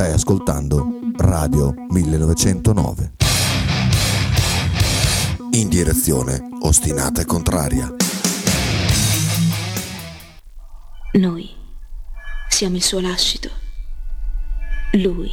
Stai ascoltando Radio 1909. In direzione ostinata e contraria. Noi siamo il suo lascito. Lui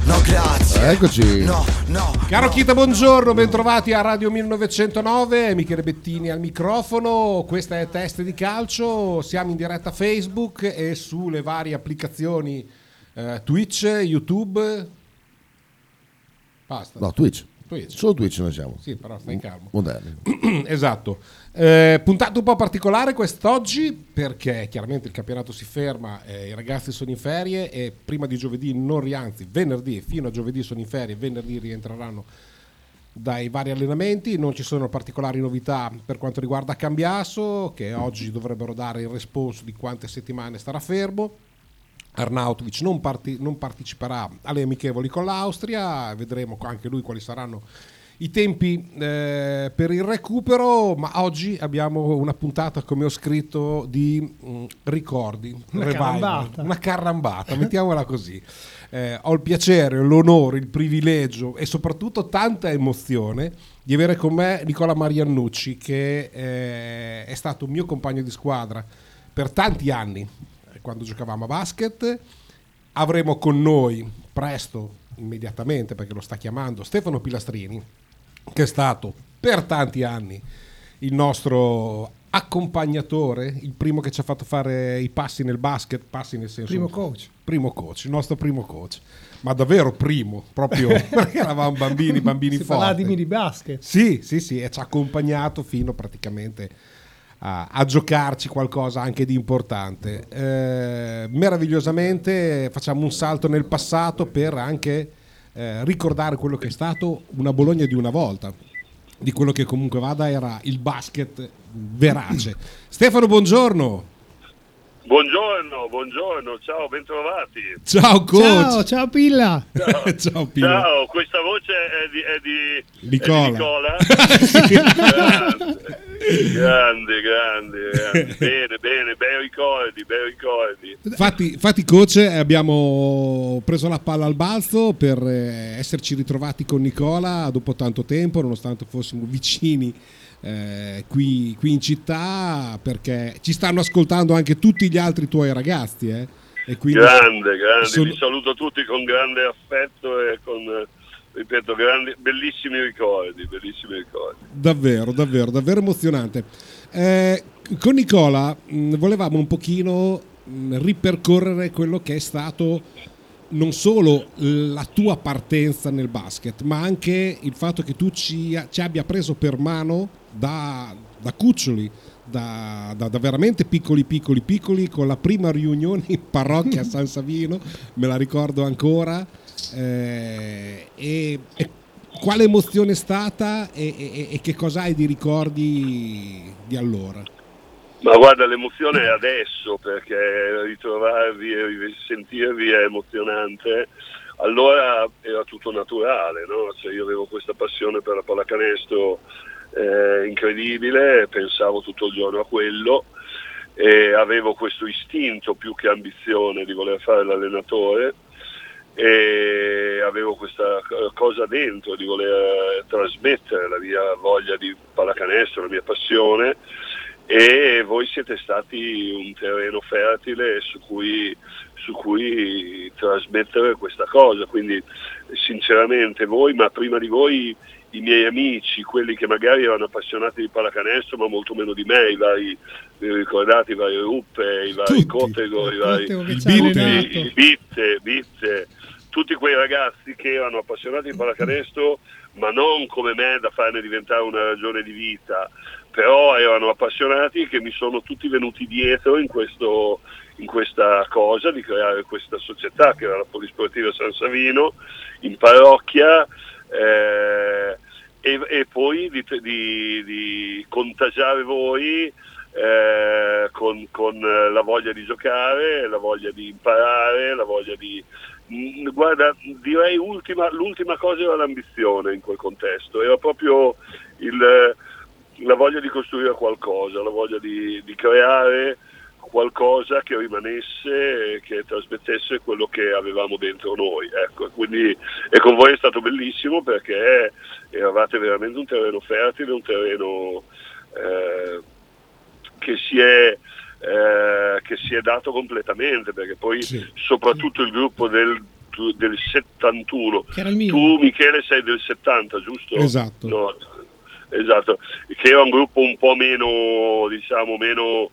no, grazie. Eccoci. No, no. Caro Chita, buongiorno, bentrovati a Radio 1909, Michele Bettini al microfono, questa è Teste di Calcio, siamo in diretta Facebook e sulle varie applicazioni eh, Twitch, YouTube, basta. No, Twitch. Twitch. Solo Twitch noi siamo. Sì, però stai calmo. Moderni. esatto. Eh, puntata un po' particolare quest'oggi perché chiaramente il campionato si ferma, eh, i ragazzi sono in ferie e prima di giovedì non rianzi, venerdì fino a giovedì sono in ferie, venerdì rientreranno dai vari allenamenti, non ci sono particolari novità per quanto riguarda Cambiaso che oggi dovrebbero dare il responso di quante settimane starà fermo. Arnautovic non, parti- non parteciperà alle amichevoli con l'Austria, vedremo anche lui quali saranno i tempi eh, per il recupero, ma oggi abbiamo una puntata, come ho scritto, di mh, ricordi, Una revival, carambata. una carambata, mettiamola così. Eh, ho il piacere, l'onore, il privilegio e soprattutto tanta emozione di avere con me Nicola Mariannucci, che eh, è stato un mio compagno di squadra per tanti anni eh, quando giocavamo a basket. Avremo con noi presto, immediatamente, perché lo sta chiamando, Stefano Pilastrini, che è stato per tanti anni il nostro accompagnatore, il primo che ci ha fatto fare i passi nel basket, passi nel senso Primo coach. primo coach, il nostro primo coach, ma davvero primo, proprio perché eravamo bambini, bambini Si forti. di mini basket. Sì, sì, sì, e ci ha accompagnato fino praticamente a, a giocarci qualcosa anche di importante. Eh, meravigliosamente facciamo un salto nel passato per anche eh, ricordare quello che è stato una Bologna di una volta, di quello che comunque vada era il basket verace. Stefano, buongiorno. Buongiorno, buongiorno, ciao, bentrovati. Ciao coach. Ciao, ciao Pilla. Ciao, Ciao, Pino. Ciao, questa voce è di, è di Nicola. è di Nicola. grande, grande. Bene, bene, bei ricordi, bei ricordi. Infatti, infatti, coach, abbiamo preso la palla al balzo per eh, esserci ritrovati con Nicola dopo tanto tempo, nonostante fossimo vicini eh, qui, qui in città, perché ci stanno ascoltando anche tutti gli altri tuoi ragazzi. eh. E quindi Grande, grande, sono- vi saluto tutti con grande affetto e con, ripeto, grandi, bellissimi ricordi, bellissimi ricordi. Davvero, davvero, davvero emozionante. Eh, con Nicola mh, volevamo un pochino mh, ripercorrere quello che è stato non solo la tua partenza nel basket, ma anche il fatto che tu ci, ci abbia preso per mano da, da cuccioli, da, da- da veramente piccoli, piccoli, piccoli, con la prima riunione in parrocchia a San Savino, me la ricordo ancora. Eh, e, e quale emozione è stata e, e- e che cosa hai di ricordi di allora? Ma guarda, l'emozione è adesso perché ritrovarvi e risentirvi è emozionante. Allora era tutto naturale, no? Cioè, io avevo questa passione per la pallacanestro eh, incredibile, pensavo tutto il giorno a quello e avevo questo istinto più che ambizione di voler fare l'allenatore e avevo questa eh, cosa dentro di voler trasmettere la mia voglia di pallacanestro, la mia passione. E voi siete stati un terreno fertile su cui, su cui trasmettere questa cosa, quindi sinceramente voi, ma prima di voi i miei amici, quelli che magari erano appassionati di pallacanestro ma molto meno di me, i vari, vi ricordate i vari Ruppe, i vari. Cotego, i vari Bitte, Bitte, tutti quei ragazzi che erano appassionati di pallacanestro ma non come me da farne diventare una ragione di vita, però erano appassionati che mi sono tutti venuti dietro in, questo, in questa cosa di creare questa società che era la Polisportiva San Savino in parrocchia eh, e, e poi di, di- di contagiare voi eh, con, con, la voglia di giocare, la voglia di imparare, la voglia di... Mm, guarda, direi ultima, l'ultima cosa era l'ambizione in quel contesto, era proprio il, la voglia di costruire qualcosa, la voglia di, di creare qualcosa che rimanesse che trasmettesse quello che avevamo dentro noi. Ecco, quindi, e con voi è stato bellissimo perché eravate veramente un terreno fertile, un terreno eh, che, si è, eh, che, si è, dato completamente, perché poi sì, soprattutto il gruppo del, del 71, tu Michele sei del 70, giusto? Esatto. No, esatto, che era un gruppo un po' meno, diciamo, meno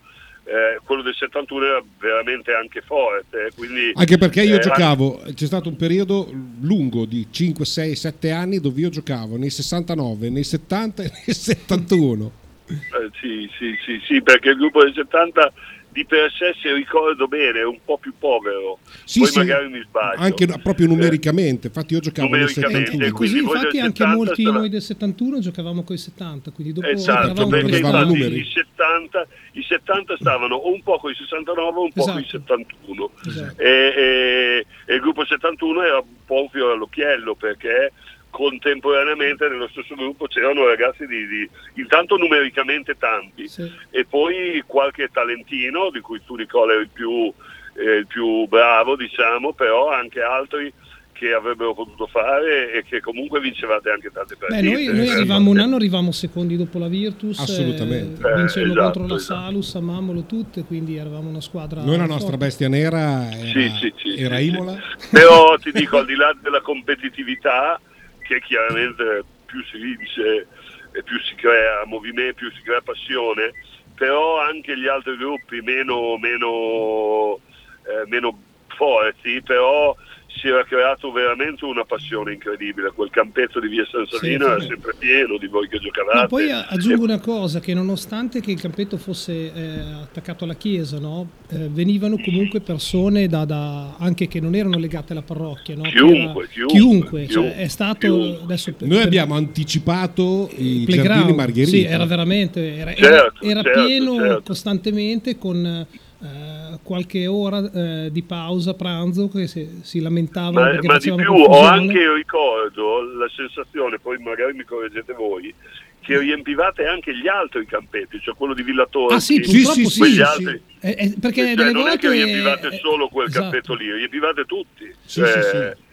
eh, quello del 71 era veramente anche forte. Eh, quindi, anche perché io eh, giocavo, c'è stato un periodo lungo di 5, 6, 7 anni dove io giocavo nei 69, nei 70 e nei 71. Eh, sì, sì, sì, sì, perché il gruppo del 70 di per sé, se ricordo bene, è un po' più povero. Sì, Poi sì, magari mi sbaglio. Anche proprio numericamente, infatti io giocavo nel 71. E così infatti anche molti stava... noi del 71 giocavamo con i 70, quindi dopo esatto, perché infatti i 70, i 70 stavano o un po' con i 69 o un po' esatto. con i 71. Esatto. E, e, e il gruppo 71 era un po' un fiore all'occhiello perché contemporaneamente nello stesso gruppo c'erano ragazzi di, di intanto numericamente tanti sì. e poi qualche talentino di cui tu Nicola eri il più, eh, il più bravo diciamo però anche altri che avrebbero potuto fare e che comunque vincevate anche tante partite. Beh, noi, noi arrivavamo un anno, arrivavamo secondi dopo la Virtus, assolutamente. Eh, vincevamo eh, esatto, contro la esatto. Salus, a Mamolo tutte, quindi eravamo una squadra. Noi la nostra bestia nera era, sì, sì, sì, era Imola. Però ti dico, al di là della competitività, che chiaramente più si vince e più si crea movimento, più si crea passione, però anche gli altri gruppi meno, meno, eh, meno forti, però si era creato veramente una passione incredibile. Quel campetto di via San Savino sì, era sempre pieno di voi che giocavate. Ma poi aggiungo e... una cosa: che nonostante che il campetto fosse eh, attaccato alla chiesa, no? eh, venivano comunque persone da, da, anche che non erano legate alla parrocchia. No? Chiunque, chiunque, chiunque, cioè, è stato adesso per, Noi abbiamo anticipato i giardini Margherita. Sì, era veramente era, certo, era, era certo, pieno certo. costantemente con Uh, qualche ora uh, di pausa pranzo che si, si lamentavano ma, perché ma di più ho anche ricordo la sensazione poi magari mi correggete voi che riempivate anche gli altri campetti cioè quello di Villatori ah sì purtroppo sì, sì, sì, altri, eh, eh, perché cioè, non volte, è che riempivate solo quel esatto. campetto lì riempivate tutti sì, sì, sì.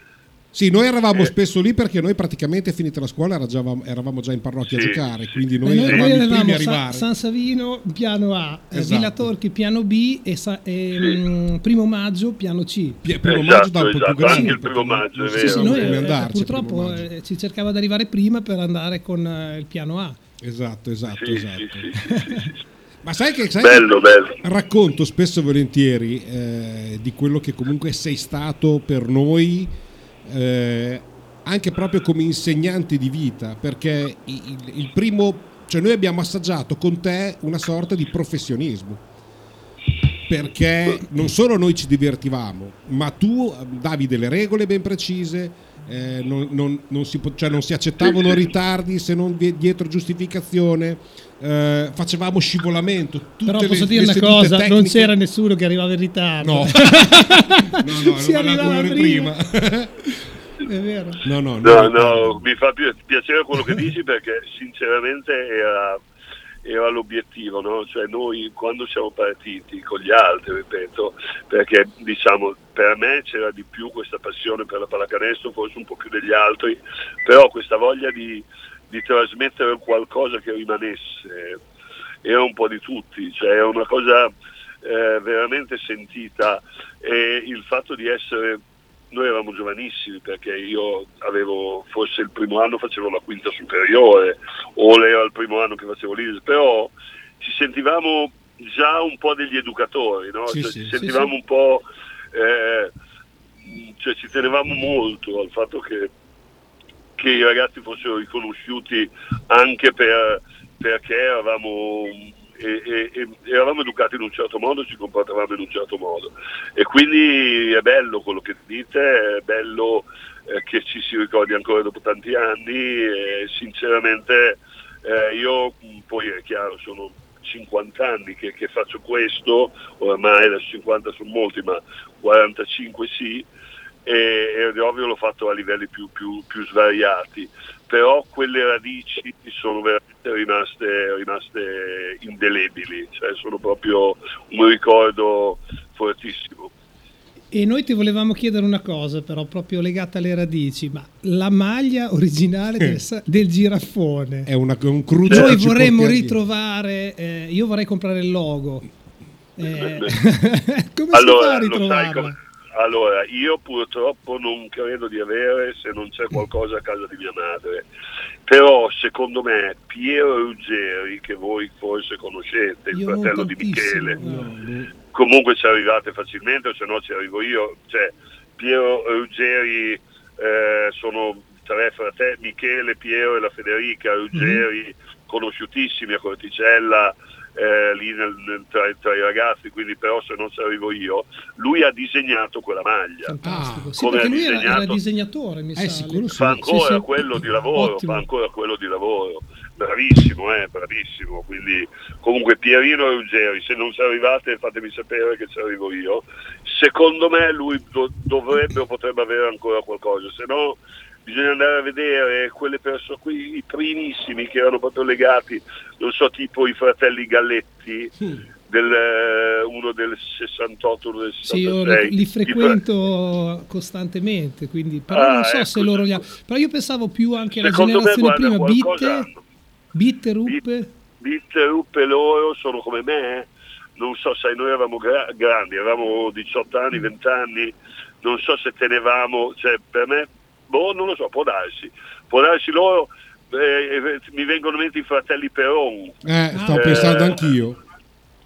Sì, noi eravamo eh. spesso lì perché noi praticamente finita la scuola eravamo, eravamo già in parrocchia sì, a giocare, quindi noi, noi eravamo i primi a arrivare. San Savino piano A, eh, esatto. Villa Torchi piano B e, sa, e sì. um, primo maggio piano C. P- primo esatto, maggio da un esatto, po' più grande. Anche il primo maggio, è vero. Sì, noi, eh, andarci, purtroppo eh, ci cercava di arrivare prima per andare con eh, il piano A. Esatto, esatto, esatto. Ma sai che, sai bello, che bello. racconto spesso e volentieri eh, di quello che comunque sei stato per noi eh, anche proprio come insegnante di vita, perché il, il primo, cioè noi abbiamo assaggiato con te una sorta di professionismo. Perché non solo noi ci divertivamo, ma tu davi delle regole ben precise, eh, non, non, non, si, cioè non, si, accettavano ritardi se non dietro giustificazione, eh, facevamo scivolamento. Però posso le, dire le una cosa, tecniche. non c'era nessuno che arrivava in ritardo. No, no, no, si arrivava prima. prima. È vero. No, no, no, no, mi fa piacere quello che dici perché sinceramente era, era l'obiettivo, no? cioè noi quando siamo partiti con gli altri, ripeto, perché diciamo per me c'era di più questa passione per la pallacanestro, forse un po' più degli altri, però questa voglia di, di trasmettere qualcosa che rimanesse era un po' di tutti, cioè era una cosa eh, veramente sentita e il fatto di essere noi eravamo giovanissimi perché io avevo, forse il primo anno facevo la quinta superiore o era il primo anno che facevo l'IS, però ci sentivamo già un po' degli educatori, no? sì, cioè, sì, ci sentivamo sì, un po', eh, cioè ci tenevamo molto al fatto che, che i ragazzi fossero riconosciuti anche per, perché eravamo e, e, eravamo educati in un certo modo, ci comportavamo in un certo modo. E quindi è bello quello che dite, è bello eh, che ci si ricordi ancora dopo tanti anni e sinceramente eh, io poi è chiaro sono 50 anni che, che faccio questo, ormai adesso 50 sono molti, ma 45 sì, e, e ovvio l'ho fatto a livelli più, più, più svariati, però quelle radici sono veramente rimaste, rimaste indelebili, cioè sono proprio un ricordo fortissimo. E noi ti volevamo chiedere una cosa, però, proprio legata alle radici, ma la maglia originale del, del giraffone. È una, un cruce Noi vorremmo ritrovare, eh, io vorrei comprare il logo. Eh, come allora, si fa a lo sai ritrovarla? Allora, io purtroppo non credo di avere se non c'è qualcosa a casa di mia madre. Però secondo me Piero Ruggeri, che voi forse conoscete, il Io fratello di Michele, no. comunque ci arrivate facilmente o se no ci arrivo io. Cioè, Piero Ruggeri eh, sono tre fratelli, Michele, Piero e la Federica Ruggeri, conosciutissimi a Corticella, eh, lì nel- nel- tra, tra i ragazzi, quindi però se non ci arrivo io, lui ha disegnato quella maglia. Fantastico. Sì, come lui era, era disegnato- disegnatore, mi Eh, sa. sicuro fa ancora Sì, sì. quello di lavoro, Ottimo. fa ancora quello di lavoro. Bravissimo, eh, bravissimo. Quindi comunque Pierino e Ruggeri, se non ci arrivate fatemi sapere che ci arrivo io. Secondo me lui do- dovrebbe o potrebbe avere ancora qualcosa, se no bisogna andare a vedere quelle persone qui, i primissimi che erano proprio legati, non so, tipo i fratelli Galletti, del, eh, uno del 68, uno del 66. Sì, io li, li I frequento costantemente, quindi, però Ah, non so ecco, se loro li ha. sì. Però io pensavo più anche alla Secondo me, generazione prima, Bitte, hanno. Bitte, Ruppe. Bitte, ruppe loro sono come me, non so, sai, noi eravamo gra- grandi, avevamo 18 anni, 20 anni, non so se tenevamo, cioè per me, boh, non lo so, può darsi, può darsi loro, eh, eh, mi vengono in mente i fratelli Peron, Eh, sto Eh, pensando anch'io.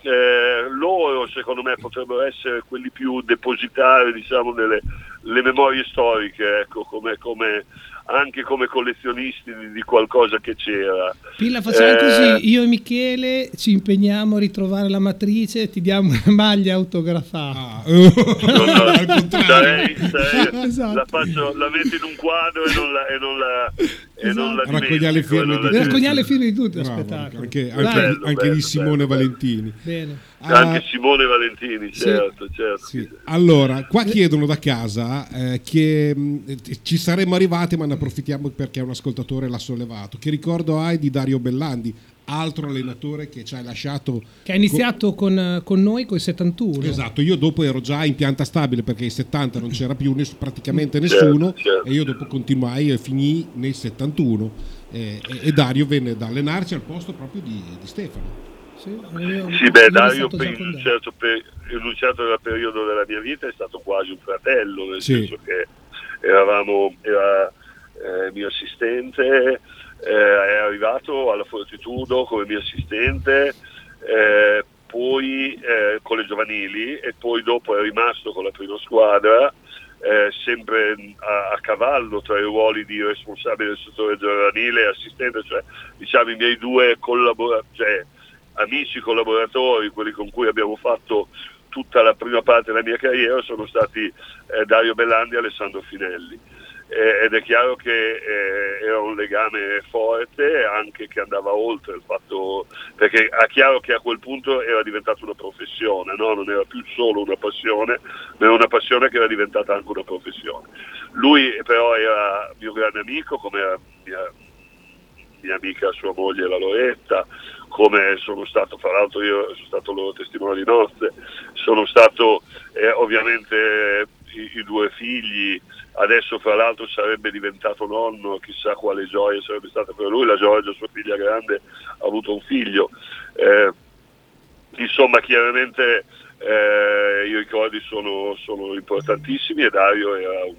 eh, loro secondo me potrebbero essere quelli più depositari, diciamo, delle le memorie storiche, ecco, come, come- anche come collezionisti di, di qualcosa che c'era. Pilla, facciamo Eh, così, io e Michele ci impegniamo a ritrovare la matrice e ti diamo una maglia autografata. Ah, No, no, al contrario. sarei- sarei- Esatto. la, faccio, la metto in un quadro e non la, e non la, e non la Raccogliere le firme di tutti. Raccogliere le firme di tutti, Bravo. Anche, anche- Bello, anche bello, di Simone bello, Valentini. Bene. Anche Ah, Simone Valentini, Sì. certo, certo. sì. Allora, qua chiedono da casa eh, che mh, ci saremmo arrivati, ma ne approfittiamo perché un ascoltatore l'ha sollevato. Che ricordo hai di Dario Bellandi, altro allenatore che ci hai lasciato Che ha iniziato con, con noi con i 71. Esatto, io dopo ero già in pianta stabile perché ai 70 non c'era più ness- praticamente Certo, nessuno certo. e io dopo continuai e finì nel 71 eh, e, e Dario venne ad allenarci al posto proprio di, di Stefano. Sì, io- Sì, beh, io Dario con un certo, per- un certo periodo della mia vita è stato quasi un fratello, nel Sì. senso che eravamo, era eh, mio assistente, eh, è arrivato alla Fortitudo come mio assistente, eh, poi eh, con le giovanili e poi dopo è rimasto con la prima squadra, eh, sempre a, a cavallo tra i ruoli di responsabile del settore giovanile e assistente, cioè diciamo i miei due collaboratori, cioè, amici collaboratori, quelli con cui abbiamo fatto tutta la prima parte della mia carriera, sono stati eh, Dario Bellandi e Alessandro Finelli. Eh, ed è chiaro che eh, era un legame forte, anche che andava oltre il fatto, perché è chiaro che a quel punto era diventata una professione, no? non era più solo una passione, ma era una passione che era diventata anche una professione. Lui però era mio grande amico, come era mia, mia amica, sua moglie, la Loretta, come sono stato, fra l'altro io sono stato loro testimone di nozze, sono stato eh, ovviamente i, i due figli, adesso fra l'altro sarebbe diventato nonno, chissà quale gioia sarebbe stata per lui, la Giorgia, sua figlia grande, ha avuto un figlio. Eh, insomma, chiaramente eh, i ricordi sono, sono importantissimi e Dario era un,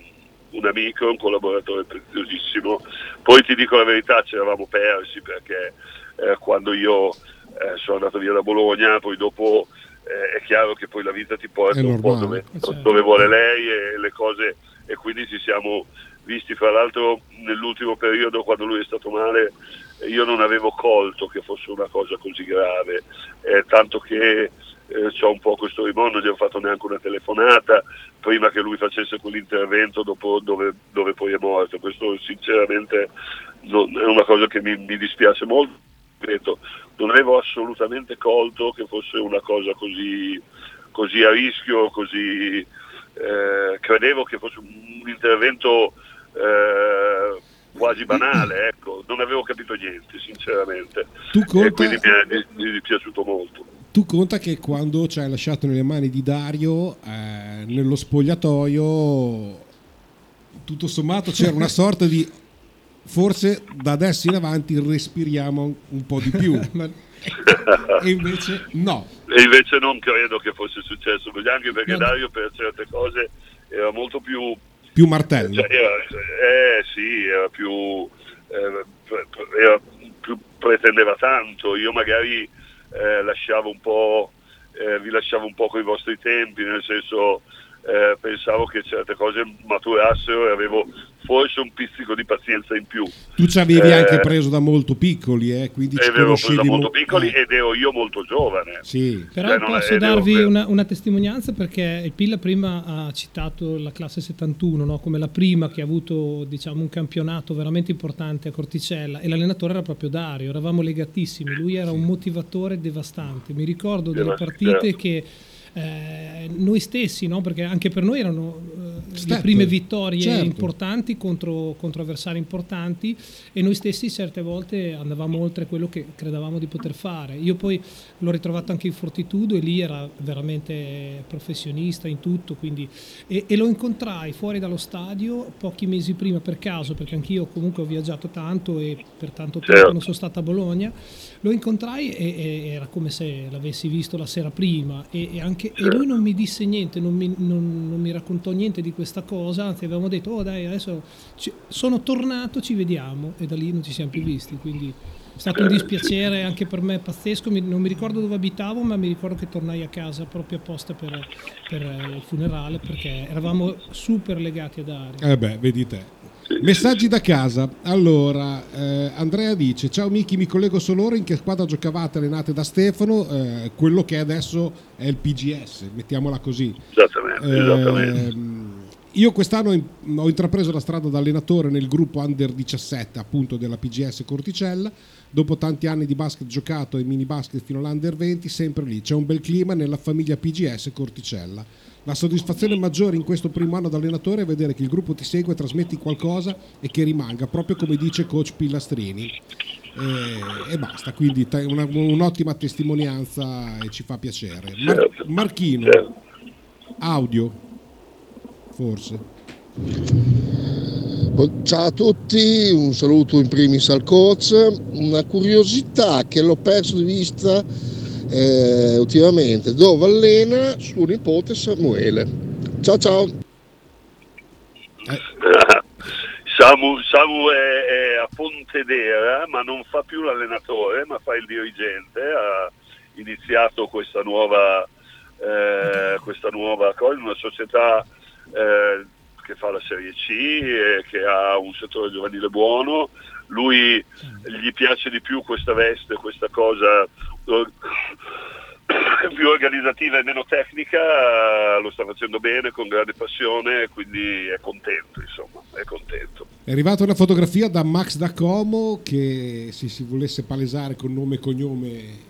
un amico, un collaboratore preziosissimo. Poi ti dico la verità, ci eravamo persi perché eh, quando io eh, sono andato via da Bologna, poi dopo eh, è chiaro che poi la vita ti porta un po' dove, Certo. dove vuole lei e le cose e quindi ci siamo visti fra l'altro nell'ultimo periodo quando lui è stato male io non avevo colto che fosse una cosa così grave. Eh, tanto che eh, c'ho un po' questo rimorso, non gli ho fatto neanche una telefonata prima che lui facesse quell'intervento dove, dove poi è morto. Questo sinceramente non- è una cosa che mi, mi dispiace molto. Ripeto, non avevo assolutamente colto che fosse una cosa così, così a rischio, così eh, credevo che fosse un intervento eh, quasi banale, ecco, non avevo capito niente sinceramente Tu conta- e quindi mi è, mi è piaciuto molto. Tu conta che quando ci hai lasciato nelle mani di Dario, eh, nello spogliatoio, tutto sommato c'era una sorta di forse da adesso in avanti respiriamo un po' di più. E invece no. E invece non credo che fosse successo così, anche perché No. Dario per certe cose era molto più Più martello. Cioè, era, eh sì, era più, eh, era più- pretendeva tanto, io magari eh, lasciavo un po', eh, vi lasciavo un po' con i vostri tempi, nel senso eh, pensavo che certe cose maturassero e avevo forse un pizzico di pazienza in più. Tu ci avevi Eh, anche preso da molto piccoli, eh, quindi ci E avevo preso conoscevi da molto mo- piccoli eh, ed ero io molto giovane. Sì. Però Cioè, posso darvi devo- una, una testimonianza perché il Pilla prima ha citato la classe 71 no? come la prima che ha avuto diciamo, un campionato veramente importante a Corticella e l'allenatore era proprio Dario, eravamo legatissimi, lui era un motivatore devastante. Mi ricordo delle partite certo. che eh, noi stessi, no? perché anche per noi erano eh, le Step. prime vittorie Certo. importanti contro, contro avversari importanti e noi stessi certe volte andavamo oltre quello che credevamo di poter fare. Io poi l'ho ritrovato anche in Fortitudo e lì era veramente professionista in tutto, quindi, e, e lo incontrai fuori dallo stadio pochi mesi prima per caso, perché anch'io comunque ho viaggiato tanto e per tanto tempo Certo. non sono stata a Bologna. Lo incontrai e, e era come se l'avessi visto la sera prima e, e anche, e lui non mi disse niente, non mi, non- non mi raccontò niente di questa cosa, anzi avevamo detto, oh dai, adesso ci- sono tornato, ci vediamo e da lì non ci siamo più visti, quindi è stato un dispiacere anche per me pazzesco, Mi- non mi ricordo dove abitavo, ma mi ricordo che tornai a casa proprio apposta per, per eh, il funerale perché eravamo super legati a Dario. Eh beh, vedi te. Messaggi da casa. Allora, eh, Andrea dice: Ciao Miki, mi collego solo ora. In che squadra giocavate allenate da Stefano? Eh, quello che adesso è il PGS, mettiamola così. Esattamente, esattamente. Ehm, io quest'anno ho intrapreso la strada da allenatore nel gruppo Under 17, appunto della PGS Corticella. Dopo tanti anni di basket giocato e mini basket fino all'Under 20, sempre lì c'è un bel clima nella famiglia PGS Corticella. La soddisfazione maggiore in questo primo anno da allenatore è vedere che il gruppo ti segue, trasmetti qualcosa e che rimanga, proprio come dice coach Pillastrini. E, e basta, quindi una- un'ottima testimonianza e ci fa piacere. Mar- Certo. Marchino, Certo. audio, forse. Ciao a tutti, un saluto in primis al coach. Una curiosità che l'ho perso di vista eh, ultimamente, dove allena suo nipote Samuele. Ciao ciao. Samu, Samu è, è a Pontedera, ma non fa più l'allenatore, ma fa il dirigente. Ha iniziato questa nuova, eh, questa nuova cosa, una società eh, che fa la Serie C e che ha un settore giovanile buono. Lui gli piace di più questa veste, questa cosa eh, più organizzativa e meno tecnica, eh, lo sta facendo bene, con grande passione, quindi è contento, insomma, è contento. È arrivata una fotografia da Max da Como che se si volesse palesare con nome e cognome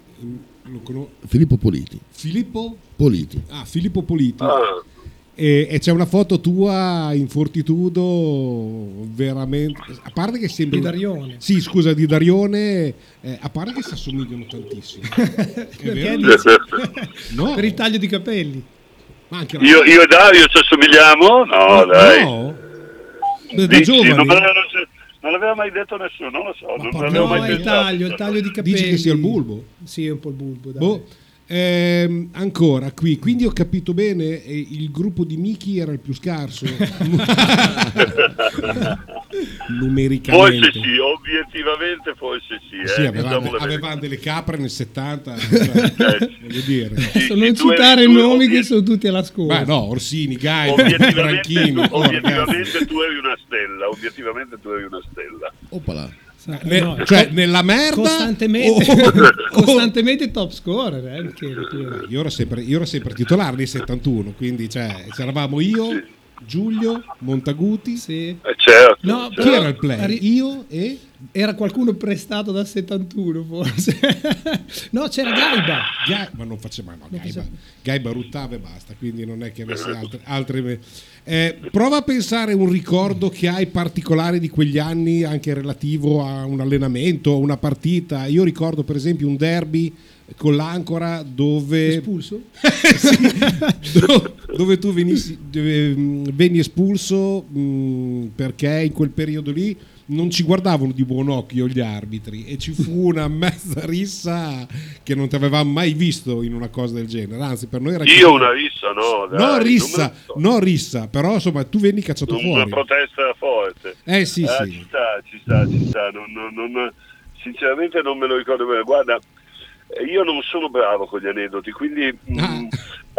Filippo Politi. Filippo? Politi. Ah, Filippo Politi. Ah, E, e c'è una foto tua in fortitudo veramente a parte che sembra Di Darione. sì scusa di Darione eh, a parte che si assomigliano tantissimo Perché vero? dici? No. per il taglio di capelli. Ma anche la- io, io e Dario ci assomigliamo? No, dai. no? Da, Dici, giovani non, l'aveva, non l'aveva mai detto nessuno, non lo so. Ma non l'avevo No, mai il taglio, il taglio di capelli. dici che sia il bulbo Sì, è un po' il bulbo. Dai. Boh. Ehm, ancora qui quindi ho capito bene eh, il gruppo di Miki era il più scarso numericamente Forse sì, obiettivamente forse sì. Eh, Sì, avevamo, diciamo delle capre nel 70, cioè, Eh, voglio dire. Sì, non sì, tu eri- citare tu- nomi ovvi- che sono tutti alla scuola. Beh, no, Orsini, Gai, Obiettivamente, oh, ragazzi. obiettivamente tu eri una stella, obiettivamente tu eri una stella. Oppala. Ne- no, cioè, co- nella merda costantemente, o- o- costantemente top scorer. Eh, Michele. Io ero, sempre, io ero sempre titolare nei 71, quindi cioè, c'eravamo io, Giulio, Montaguti. Sì. Eh, certo, No, certo. Chi era il player? Io e... Era qualcuno prestato dal 71 forse. no, c'era Gaiba. Gai- ma non faceva no, Gaiba, faceva- Gaiba ruttava e basta, quindi non è che avesse altre... altre- Eh, prova a pensare un ricordo che hai particolare di quegli anni, anche relativo a un allenamento, una partita. Io ricordo per esempio un derby con l'Ancora dove... Espulso? Do- dove tu venissi- dove, mh, venni espulso mh, perché in quel periodo lì non ci guardavano di buon occhio gli arbitri e ci fu una mezza rissa che non ti avevamo mai visto in una cosa del genere anzi per noi era Io una rissa, no. dai, no rissa so. no rissa però insomma tu venni cacciato una fuori protesta forte. eh sì Ah, sì Ci sta, ci sta, ci sta. Non- non- non- sinceramente non me lo ricordo bene. Guarda, io non sono bravo con gli aneddoti, quindi mm, Ah.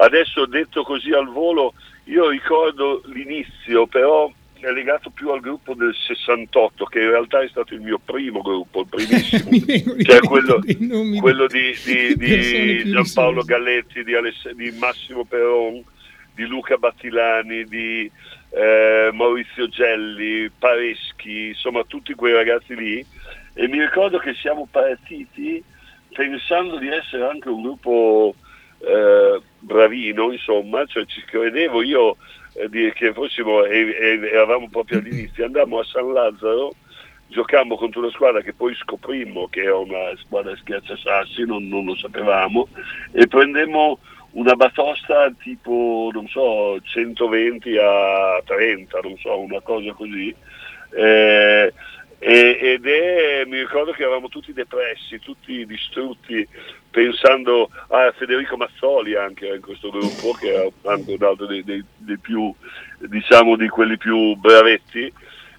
adesso detto così al volo, io ricordo l'inizio, però è legato più al gruppo del 68, che in realtà è stato il mio primo gruppo, il primissimo. Cioè quello, quello di, di- di Giampaolo. Galletti, di, Aless- di Massimo Peron, di Luca Battilani, di eh, Maurizio Gelli, Pareschi, insomma tutti quei ragazzi lì. E mi ricordo che siamo partiti pensando di essere anche un gruppo eh, bravino, insomma, cioè ci credevo io eh, che fossimo, eravamo proprio all'inizio, andammo a San Lazzaro, giocammo contro una squadra che poi scoprimmo che era una squadra schiacciasassi, non, non lo sapevamo, e prendemmo una batosta tipo, non so, 120 a 30, non so, una cosa così. Eh, e- ed è, mi ricordo che eravamo tutti depressi, tutti distrutti, pensando a Federico Mazzoli anche in questo gruppo, che era anche un altro dei, dei- dei più, diciamo, di quelli più bravetti,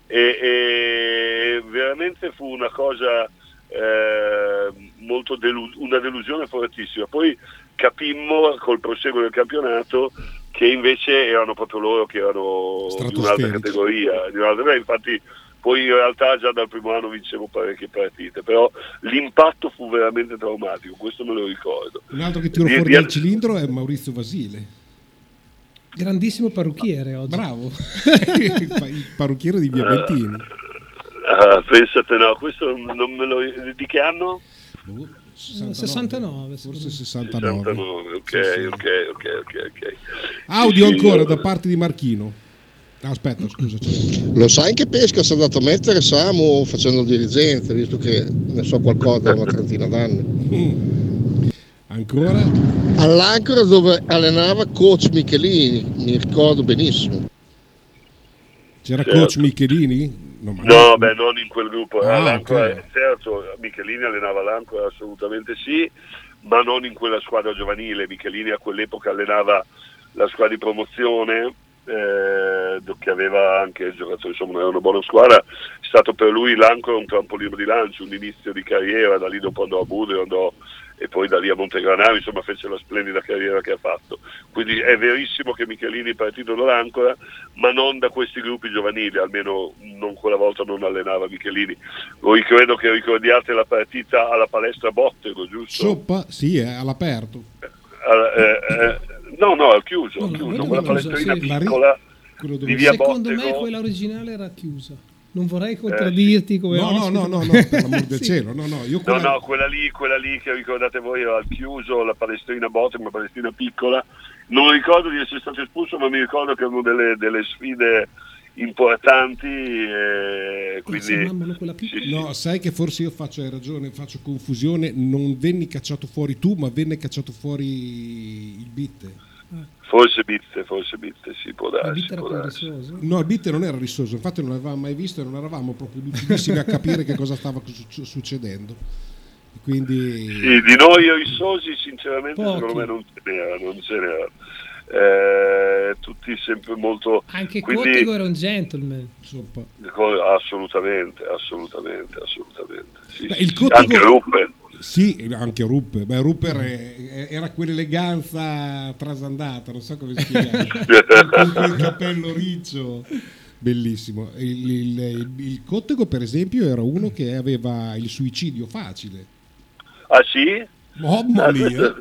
e, e veramente fu una cosa eh, molto delu- una delusione fortissima. Poi capimmo col proseguo del campionato che invece erano proprio loro che erano di un'altra categoria. Di un'altra, infatti poi in realtà già dal primo anno vincevo parecchie partite, però l'impatto fu veramente traumatico, questo me lo ricordo. un altro che tiro Di- fuori di- dal cilindro è Maurizio Vasile Grandissimo parrucchiere oggi. bravo il pa- il parrucchiere di Via Bentini Ah, pensate no, questo non me lo di che anno? Boh, 69, forse secondo 69 69, ok, Sì, sì. ok, ok, ok, ok. Audio Sì, ancora da parte di Marchino. Aspetta, scusa. Lo sai in che pesca si è andato a mettere Samu facendo il dirigente, visto che ne so qualcosa da una trentina d'anni. Mm. Ancora? All'Ancora dove allenava coach Michelini, mi ricordo benissimo. C'era Certo. coach Michelini? No, No, beh, non in quel gruppo. Ah, L'Ancora- ok. Certo, Michelini allenava l'Ancora, assolutamente sì, ma non in quella squadra giovanile. Michelini a quell'epoca allenava la squadra di promozione, eh, che aveva anche giocatori, insomma, era una buona squadra. È stato per lui l'Ancora un trampolino di lancio, un inizio di carriera, da lì dopo andò a Budrio, andò e poi da lì a Montegranaro, insomma fece la splendida carriera che ha fatto. Quindi è verissimo che Michelini è partito dall'Ancora, ma non da questi gruppi giovanili, almeno non quella volta non allenava Michelini. Voi credo che ricordiate la partita alla palestra Bottego, giusto? Soppa? Sì, è all'aperto. Al- eh, eh, no, no, al chiuso, No, no, chiuso, quella è chiuso, palestrina sì. La ri- piccola dove- di via Secondo me Bottego. quella originale era chiusa. Non vorrei contraddirti come No, no, no, no, no, per l'amor del Sì. cielo. No, no, io No, quella- no, quella lì, quella lì che ricordate voi era al chiuso, la palestrina Bottego, una palestrina piccola. Non ricordo di essere stato espulso, ma mi ricordo che erano delle, delle sfide importanti. E quindi. No, sai che forse io faccio hai ragione, faccio confusione, non venni cacciato fuori tu, ma venne cacciato fuori il Bitte. Forse Bizze, forse Bizze, si può vita era può darsi. No, il Bitte non era risoso, infatti non l'avevamo mai visto e non eravamo proprio lucidissimi a capire che cosa stava su- succedendo. Quindi Sì, di noi rissosi sinceramente Pochi. secondo me non ce n'era, non ce n'era. Eh, tutti sempre molto... Anche quindi- Cottego era un gentleman. insomma, Assolutamente, assolutamente, assolutamente. Sì, Beh, sì, il sì. Cottego- Anche Rupert. Sì, anche Rupper. Beh, Rupper è- era quell'eleganza trasandata, non so come si chiama, con quel capello riccio. Bellissimo. Il, il, il- il Cottego, per esempio, era uno che aveva il suicidio facile. Ah sì? Mamma Ah, mia!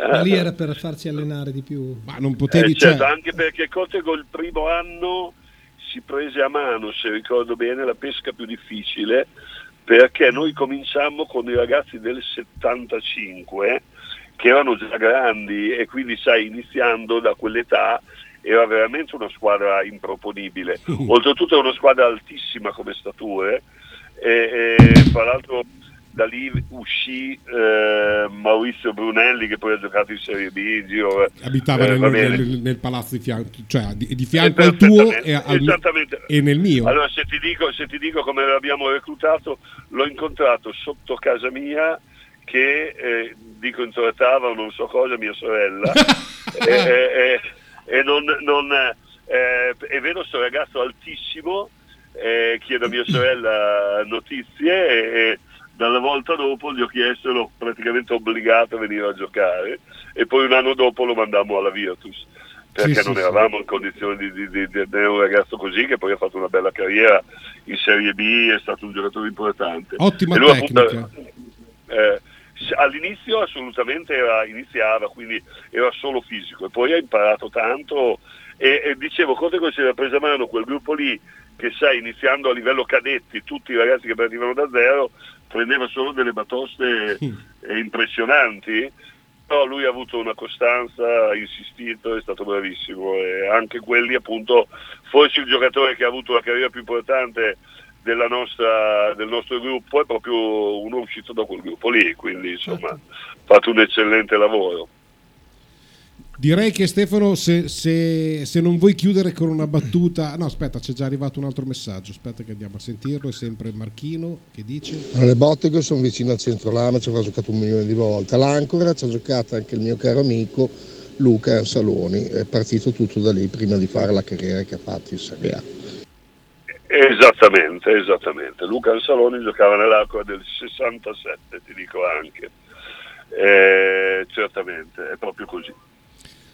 Questo- Ma lì era per farci allenare di più. Ma non Eh, potevi... certo, cioè- anche perché Cotego il primo anno si prese a mano, se ricordo bene, la pesca più difficile, perché noi cominciammo con i ragazzi del 75 che erano già grandi e quindi sai, iniziando da quell'età era veramente una squadra improponibile. Oltretutto è una squadra altissima come stature e, e fra l'altro da lì uscì eh, Maurizio Brunelli che poi ha giocato in Serie B in giro. eh, abitava eh, nel, nel- nel palazzo di fianco, cioè di, di fianco Eh, al tuo e, al- e nel mio. Allora, se ti, dico, se ti dico come l'abbiamo reclutato, l'ho incontrato sotto casa mia che eh, dico introitava o non so cosa mia sorella e, e- non, non, eh, e vedo questo ragazzo altissimo, eh, chiedo a mia sorella notizie e dalla volta dopo gli ho chiesto, l'ho praticamente obbligato a venire a giocare e poi un anno dopo lo mandammo alla Virtus perché Sì, sì, non sì. eravamo in condizioni di, di, di, di avere un ragazzo così che poi ha fatto una bella carriera in Serie B, è stato un giocatore importante. Ottima E lui, appunto, tecnica. eh, s- all'inizio assolutamente era, iniziava, quindi era solo fisico e poi ha imparato tanto e, e dicevo, Cotego si era preso a mano quel gruppo lì che sai, iniziando a livello cadetti, tutti i ragazzi che partivano da zero, prendeva solo delle batoste eh, impressionanti, però lui ha avuto una costanza, ha insistito, è stato bravissimo e anche quelli appunto, forse il giocatore che ha avuto la carriera più importante della nostra- del nostro gruppo è proprio uno uscito da quel gruppo lì, quindi insomma ha fatto un eccellente lavoro. Direi che Stefano, se, se- se non vuoi chiudere con una battuta, no, aspetta, c'è già arrivato un altro messaggio. Aspetta, che andiamo a sentirlo. È sempre Marchino che dice: Le Botteghe sono vicino al centro Lama, ci avrà giocato un milione di volte. L'Ancora ci ha giocato anche il mio caro amico Luca Ansaloni, è partito tutto da lì prima di fare la carriera che ha fatto in Serie A. Esattamente, esattamente. Luca Ansaloni giocava nell'acqua del 67, ti dico anche. Eh, certamente, è proprio così.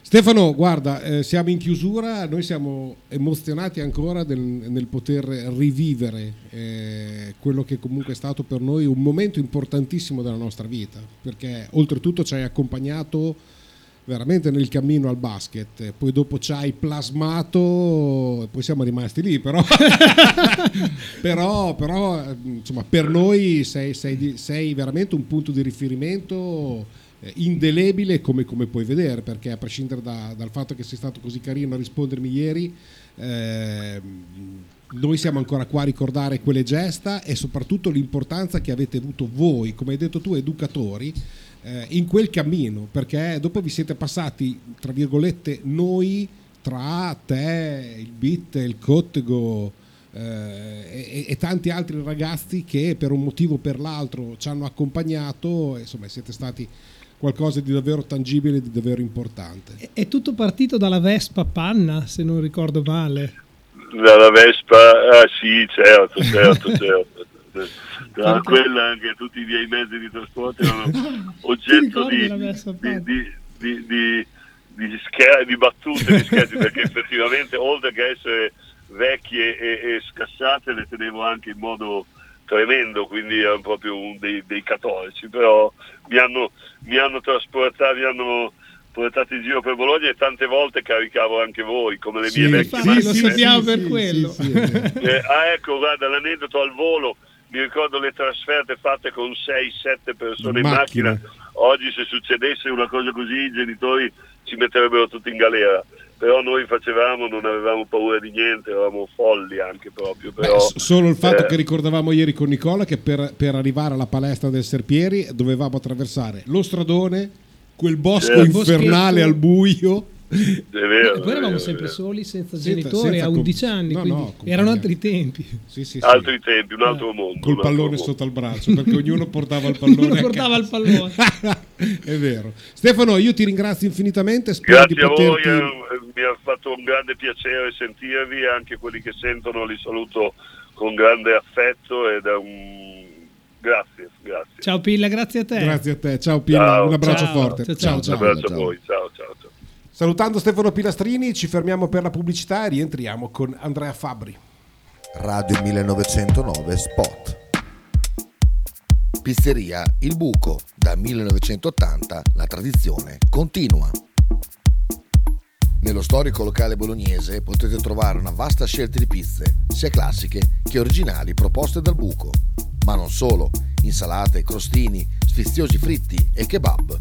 Stefano, guarda, eh, siamo in chiusura, noi siamo emozionati ancora del- nel poter rivivere eh, quello che comunque è stato per noi un momento importantissimo della nostra vita, perché oltretutto ci hai accompagnato veramente nel cammino al basket, poi dopo ci hai plasmato e poi siamo rimasti lì, però, però, però, eh, insomma, per noi sei, sei sei veramente un punto di riferimento indelebile come, come puoi vedere perché a prescindere da- dal fatto che sei stato così carino a rispondermi ieri ehm, noi siamo ancora qua a ricordare quelle gesta e soprattutto l'importanza che avete avuto voi come hai detto tu educatori eh, in quel cammino perché dopo vi siete passati tra virgolette noi tra te il bit il cottego eh, e, e tanti altri ragazzi che per un motivo o per l'altro ci hanno accompagnato, insomma siete stati qualcosa di davvero tangibile, di davvero importante. È tutto partito dalla Vespa Panna, se non ricordo male. Dalla Vespa, ah sì, certo, certo, certo. Da quella anche tutti i miei mezzi di trasporto erano oggetto di, di, di, di, di scher- di battute, di scherzi, perché effettivamente oltre che essere vecchie e, e scassate le tenevo anche in modo tremendo, quindi erano proprio un dei, dei cattolici, però mi hanno, mi hanno trasportato, mi hanno portato in giro per Bologna e tante volte caricavo anche voi, come le mie vecchie infatti lo sappiamo per quello. Eh, ah ecco, guarda l'aneddoto al volo, mi ricordo le trasferte fatte con 6-7 persone in Macchina. macchina, oggi se succedesse una cosa così i genitori ci metterebbero tutti in galera, però noi facevamo, non avevamo paura di niente, eravamo folli anche proprio, Beh, però, s- solo il fatto eh, che ricordavamo ieri con Nicola che per, per arrivare alla palestra del Serpieri dovevamo attraversare lo stradone, quel bosco Certo. infernale al buio. È vero, E poi eravamo sempre soli, senza Senza- genitori, senza a com- 11 anni, no, no, erano altri tempi. Sì, sì, sì. altri tempi, un altro mondo. Col pallone mondo. sotto al braccio perché ognuno portava il pallone. Ognuno portava il pallone. è vero. Stefano, io ti ringrazio infinitamente. Spero Grazie di a voi, poterti. eh, mi ha fatto un grande piacere sentirvi, anche quelli che sentono li saluto con grande affetto ed è un... Grazie, grazie. Ciao Pilla, grazie a te. Grazie a te. Ciao Pino, Ciao. un abbraccio Ciao. forte. Ciao, ciao. ciao. ciao. Un abbraccio ciao. a voi, ciao ciao ciao. Salutando Stefano Pilastrini, ci fermiamo per la pubblicità e rientriamo con Andrea Fabri. Radio 1909 Spot. Pizzeria Il Buco, da 1980 la tradizione continua. Nello storico locale bolognese potete trovare una vasta scelta di pizze, sia classiche che originali proposte dal buco. Ma non solo, insalate, crostini, sfiziosi fritti e kebab.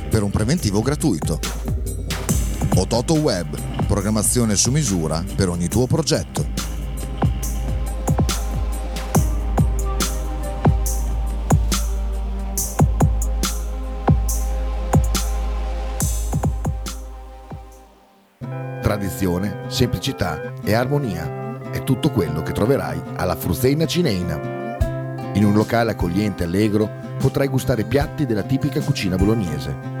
per un preventivo gratuito. Ototo Web, programmazione su misura per ogni tuo progetto. Tradizione, semplicità e armonia è tutto quello che troverai alla Fruzeina Cineina. In un locale accogliente e allegro potrai gustare piatti della tipica cucina bolognese.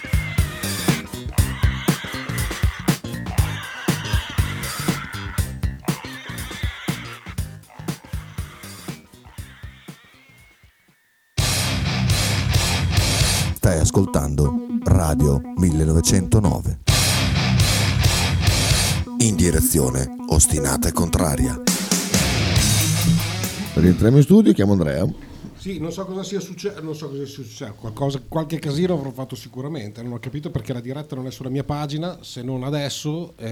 Stai ascoltando Radio 1909. In direzione ostinata e contraria. Rientriamo in studio, chiamo Andrea. Sì, non so cosa sia successo, non so cosa sia successo, qualcosa, qualche casino avrò fatto sicuramente, non ho capito perché la diretta non è sulla mia pagina, se non adesso, eh,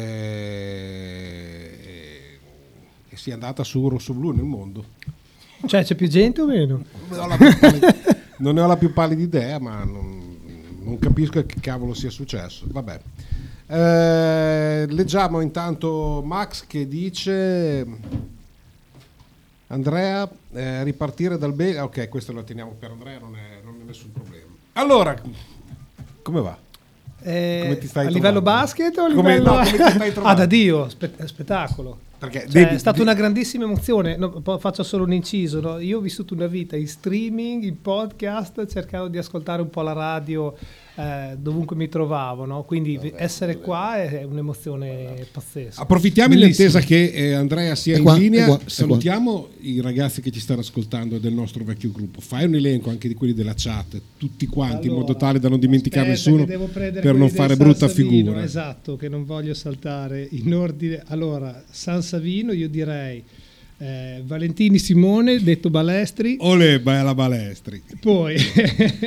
e sia andata su Rosso Blu nel mondo. Cioè, c'è più gente o meno? Ho la non ne ho la più pallida idea, ma non, non capisco che cavolo sia successo. Vabbè. Eh, leggiamo intanto Max che dice Andrea eh, ripartire dal bene ok questo lo teniamo per Andrea non è, non è nessun problema allora come va? Eh, Come ti stai a livello trovando? basket o a Come- livello... no, come ti stai trovando? ah, da Dio, spe- spettacolo. Perché Cioè, devi- è stata di- una grandissima emozione. No, faccio solo un inciso. no? Io ho vissuto una vita in streaming, in podcast, cercavo di ascoltare un po' la radio eh, dovunque mi trovavo. no? Quindi essere qua è un'emozione pazzesca. Approfittiamo attesa che eh, Andrea sia È qua, in linea. qua. Salutiamo i ragazzi che ci stanno ascoltando del nostro vecchio gruppo. Fai un elenco anche di quelli della chat, tutti quanti, in modo tale da non dimenticare Aspetta nessuno per non fare San brutta Savino, figura. Esatto, che non voglio saltare in ordine. Allora, San Savino io direi eh, Valentini Simone, detto Balestri. Ole, bella Balestri. Poi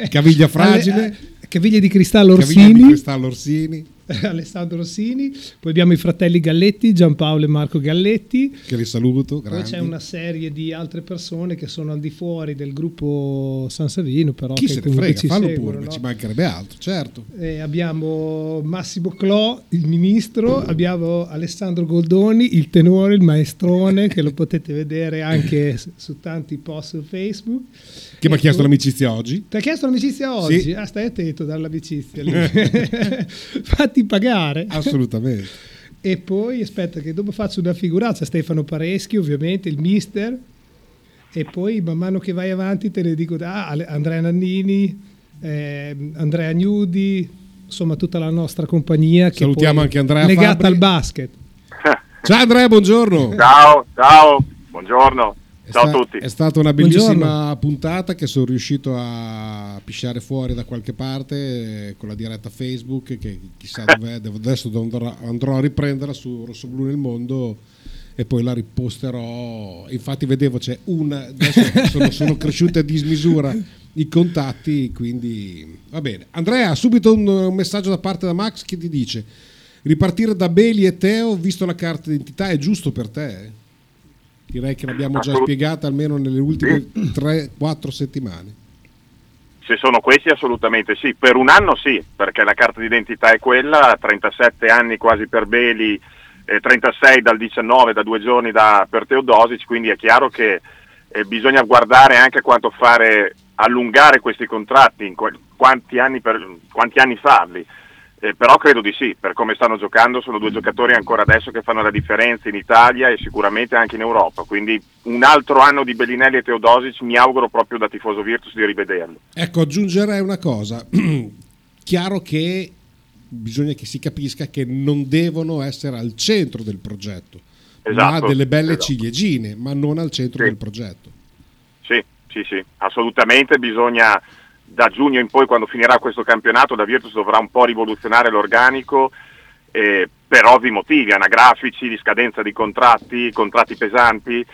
Caviglia fragile. Ale- Caviglie di cristallo Orsini. di Cristallo Orsini, Alessandro Rossini, poi abbiamo i fratelli Galletti, Giampaolo e Marco Galletti, che li saluto. poi grandi. c'è una serie di altre persone che sono al di fuori del gruppo San Savino, però Chi che se ne frega, ci fallo seguono, pure, no? ci mancherebbe altro, certo. Eh, abbiamo Massimo Clò, il ministro, abbiamo Alessandro Goldoni, il tenore, il maestrone, che lo potete vedere anche su tanti post su Facebook. Che mi ha chiesto l'amicizia oggi. Ti ha chiesto l'amicizia oggi? Sì. Ah, stai attento dall'amicizia. Fatti pagare. Assolutamente. E poi aspetta che dopo faccio una figuraccia, Stefano Pareschi ovviamente, il mister, e poi man mano che vai avanti te ne dico, ah, Andrea Nannini, eh, Andrea Gnudi, insomma tutta la nostra compagnia che Salutiamo anche Andrea legata Fabbri. al basket. Ciao Andrea, buongiorno. Ciao, ciao, buongiorno. È Ciao a sta- tutti. È stata una bellissima Buongiorno. puntata che sono riuscito a pisciare fuori da qualche parte eh, con la diretta Facebook che chissà dov'è, devo- adesso andrò, andrò a riprenderla su Rosso Blu nel Mondo e poi la riposterò. Infatti vedevo c'è una, adesso sono, sono cresciute a dismisura i contatti, quindi va bene. Andrea, subito un, un messaggio da parte da Max che ti dice ripartire da Beli e Teo, visto la carta d'identità, è giusto per te? Direi che l'abbiamo già spiegata almeno nelle ultime 3-4 settimane. Se sono questi assolutamente sì, per un anno sì, perché la carta d'identità è quella, 37 anni quasi per Beli, eh, 36 dal 19 da due giorni da, per Teodosic, quindi è chiaro che eh, bisogna guardare anche quanto fare, allungare questi contratti, quanti, anni per- quanti anni farli. Eh, però credo di sì, per come stanno giocando sono due giocatori ancora adesso che fanno la differenza in Italia e sicuramente anche in Europa, quindi un altro anno di Bellinelli e Teodosic mi auguro proprio da tifoso Virtus di rivederlo. Ecco, aggiungerei una cosa. Chiaro che bisogna che si capisca che non devono essere al centro del progetto, ma Esatto, delle belle esatto. ciliegine, ma non al centro Sì. del progetto. Sì, sì, sì, assolutamente bisogna da giugno in poi quando finirà questo campionato da Virtus dovrà un po' rivoluzionare l'organico eh, per ovvi motivi, anagrafici, di scadenza di contratti, contratti pesanti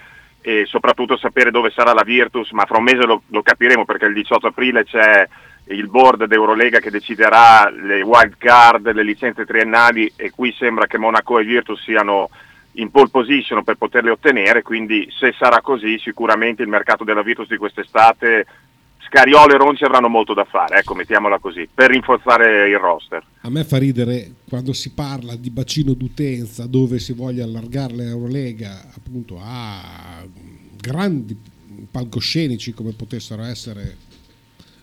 e soprattutto sapere dove sarà la Virtus, ma fra un mese lo, lo capiremo perché il 18 aprile c'è il board d'Eurolega che deciderà le wild card, le licenze triennali e qui sembra che Monaco e Virtus siano in pole position per poterle ottenere, quindi se sarà così sicuramente il mercato della Virtus di quest'estate Scariolo e Ronci avranno molto da fare, ecco mettiamola così, per rinforzare il roster. A me fa ridere quando si parla di bacino d'utenza dove si voglia allargare l'Eurolega appunto a grandi palcoscenici come potessero essere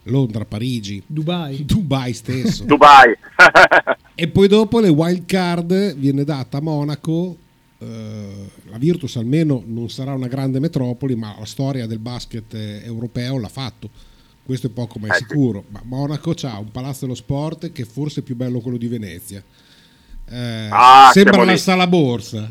Londra, Parigi, Dubai. Dubai stesso. Dubai. e poi dopo le wild card viene data a Monaco. eh, la Virtus almeno non sarà una grande metropoli, ma la storia del basket europeo l'ha fatto. Questo è poco ma è Eh, sì. sicuro. Ma Monaco ha un palazzo dello sport che forse è più bello quello di Venezia. Eh, Ah, sembra la lì. sala borsa,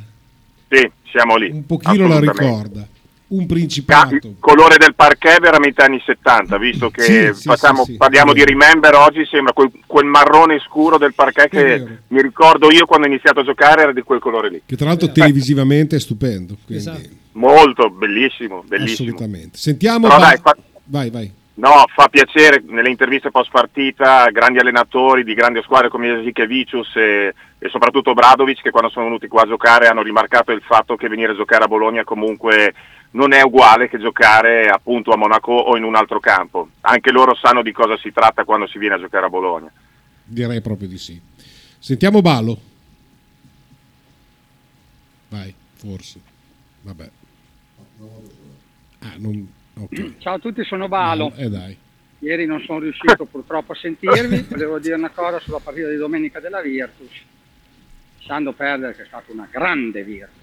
Sì, siamo lì. un pochino la ricorda. Un principato. il colore del parquet è veramente anni 70, visto che Sì, sì, facciamo- sì, sì, parliamo è di. Remember oggi, sembra quel, quel marrone scuro del parquet che mi ricordo io quando ho iniziato a giocare era di quel colore lì. Che tra l'altro televisivamente è stupendo. quindi Esatto. Molto, bellissimo, bellissimo. assolutamente. Sentiamo. Però Ba- dai, fa- Vai, vai. No, fa piacere nelle interviste post partita, grandi allenatori di grandi squadre come Jasikevičius e, e soprattutto Bradovic che quando sono venuti qua a giocare hanno rimarcato il fatto che venire a giocare a Bologna comunque non è uguale che giocare appunto a Monaco o in un altro campo. Anche loro sanno di cosa si tratta quando si viene a giocare a Bologna. Direi proprio di sì. Sentiamo Balo. Vai, forse. Vabbè. Ah, non... ok. Ciao a tutti, sono Balo. Eh dai. Ieri non sono riuscito purtroppo a sentirvi. Volevo dire una cosa sulla partita di domenica della Virtus. Lasciando perdere che è stata una grande Virtus.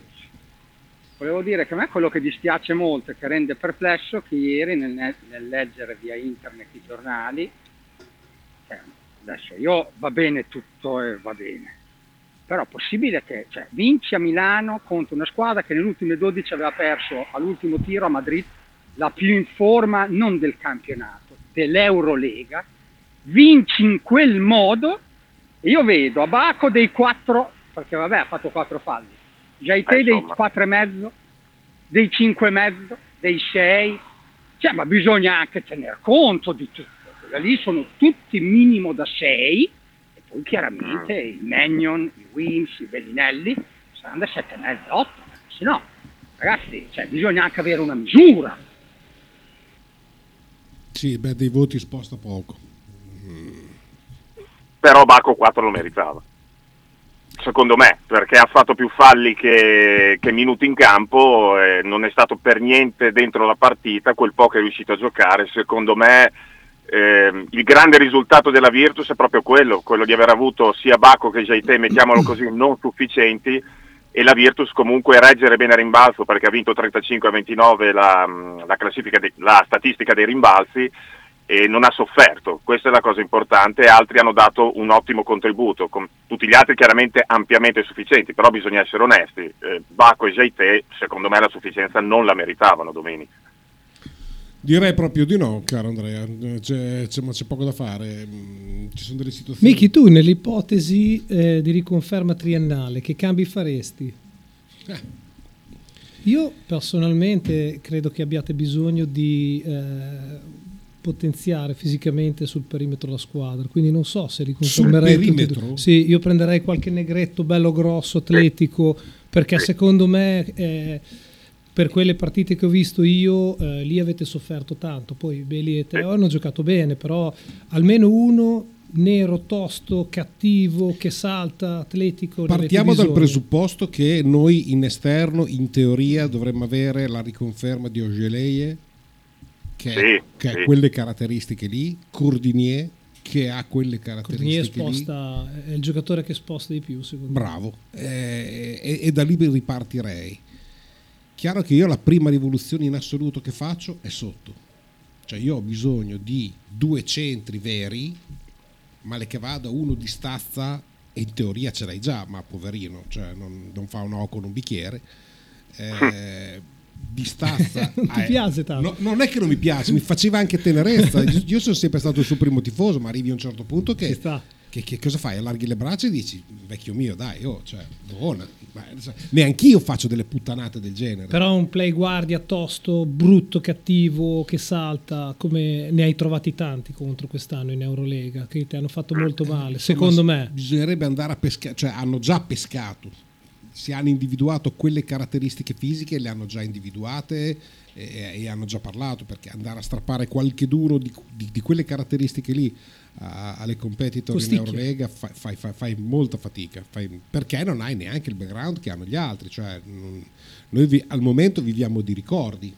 Volevo dire che a me quello che dispiace molto e che rende perplesso che ieri nel, nel leggere via internet i giornali, cioè, adesso io va bene tutto e va bene, però è possibile che cioè, vinci a Milano contro una squadra che nelle ultime 12 aveva perso all'ultimo tiro a Madrid la più in forma non del campionato, dell'Eurolega, vinci in quel modo e io vedo a Baco dei 4, perché vabbè ha fatto 4 falli, Jaite Eh, dei insomma. 4 e mezzo, dei 5,5, dei 6, cioè, ma bisogna anche tener conto di tutto. Lì sono tutti minimo da 6 e poi chiaramente i Magnon, i Wims, i Bellinelli saranno da 7,5, 8, se no, ragazzi, cioè, bisogna anche avere una misura. Sì, beh, dei voti sposta poco. però Baco 4 lo meritava. Secondo me, perché ha fatto più falli che, che minuti in campo, e non è stato per niente dentro la partita, quel po' che è riuscito a giocare, secondo me ehm, il grande risultato della Virtus è proprio quello, quello di aver avuto sia Baco che Jaite, mettiamolo così, non sufficienti, e la Virtus comunque reggere bene a rimbalzo perché ha vinto 35 a 29 la, la classifica de- la statistica dei rimbalzi e non ha sofferto, questa è la cosa importante, altri hanno dato un ottimo contributo, con tutti gli altri chiaramente ampiamente sufficienti, però bisogna essere onesti, eh, Baco e Jaite secondo me la sufficienza non la meritavano domenica. Direi proprio di no, caro Andrea, c'è, c'è- ma c'è poco da fare. Mm, Ci sono delle situazioni. Miki, tu nell'ipotesi eh, di riconferma triennale, che cambi faresti? Eh. Io personalmente credo che abbiate bisogno di eh, potenziare fisicamente sul perimetro la squadra, quindi non so se riconfermerei tutti due. perimetro? Sì, io prenderei qualche negretto bello grosso, atletico, perché secondo me eh, per quelle partite che ho visto io eh, lì avete sofferto tanto, poi Beli e Teo hanno giocato bene, però almeno uno nero, tosto, cattivo, che salta, atletico. Partiamo dal presupposto che noi in esterno, in teoria, dovremmo avere la riconferma di Ogeleie, che, Sì, che ha sì. quelle caratteristiche lì, Courdinier, che ha quelle caratteristiche lì. sposta, è il giocatore che sposta di più secondo me. Bravo, Eh, e, e da lì ripartirei. Chiaro che io la prima rivoluzione in assoluto che faccio è sotto. Cioè io ho bisogno di due centri veri, male che vada uno di stazza, e in teoria ce l'hai già, ma poverino, cioè non, non fa un oco con un bicchiere. Eh, di stazza Non ti eh, piace tanto? no, non è che non mi piace, mi faceva anche tenerezza. Io, sono sempre stato il suo primo tifoso, ma arrivi a un certo punto che. Che, che cosa fai? Allarghi le braccia e dici, vecchio mio, dai, oh, cioè, buona. Ma, sai, Neanch'io faccio delle puttanate del genere. Però un play guardia tosto, brutto, cattivo, che salta, come ne hai trovati tanti contro quest'anno in Eurolega, che ti hanno fatto molto male, secondo Insomma, me. Bisognerebbe andare a pescare, cioè hanno già pescato, si hanno individuato quelle caratteristiche fisiche, le hanno già individuate e, e hanno già parlato, perché andare a strappare qualche duro di, di- di quelle caratteristiche lì a- alle competitor in Costicchia. Eurolega fai, fai- fai- fai molta fatica, fai- perché non hai neanche il background che hanno gli altri, cioè, non- noi vi- al momento viviamo di ricordi,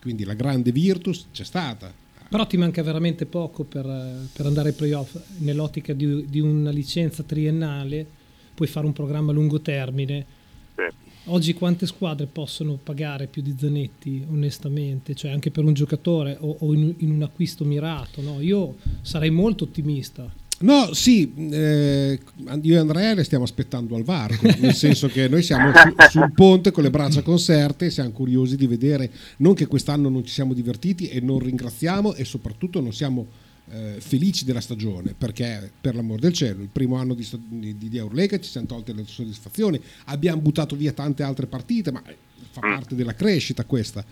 quindi la grande Virtus c'è stata, Però ti manca veramente poco per, per andare ai playoff nell'ottica di, di una licenza triennale, puoi fare un programma a lungo termine. Oggi quante squadre possono pagare più di Zanetti, onestamente? Cioè anche per un giocatore o, o in, in un acquisto mirato, no? Io sarei molto ottimista. No, sì, eh, io e Andrea le stiamo aspettando al varco, nel senso che noi siamo su- sul ponte con le braccia conserte, siamo curiosi di vedere, non che quest'anno non ci siamo divertiti e non ringraziamo e soprattutto non siamo eh, felici della stagione, perché per l'amor del cielo, il primo anno di, di, di Eurolega ci siamo tolte le soddisfazioni, abbiamo buttato via tante altre partite, ma fa parte della crescita questa.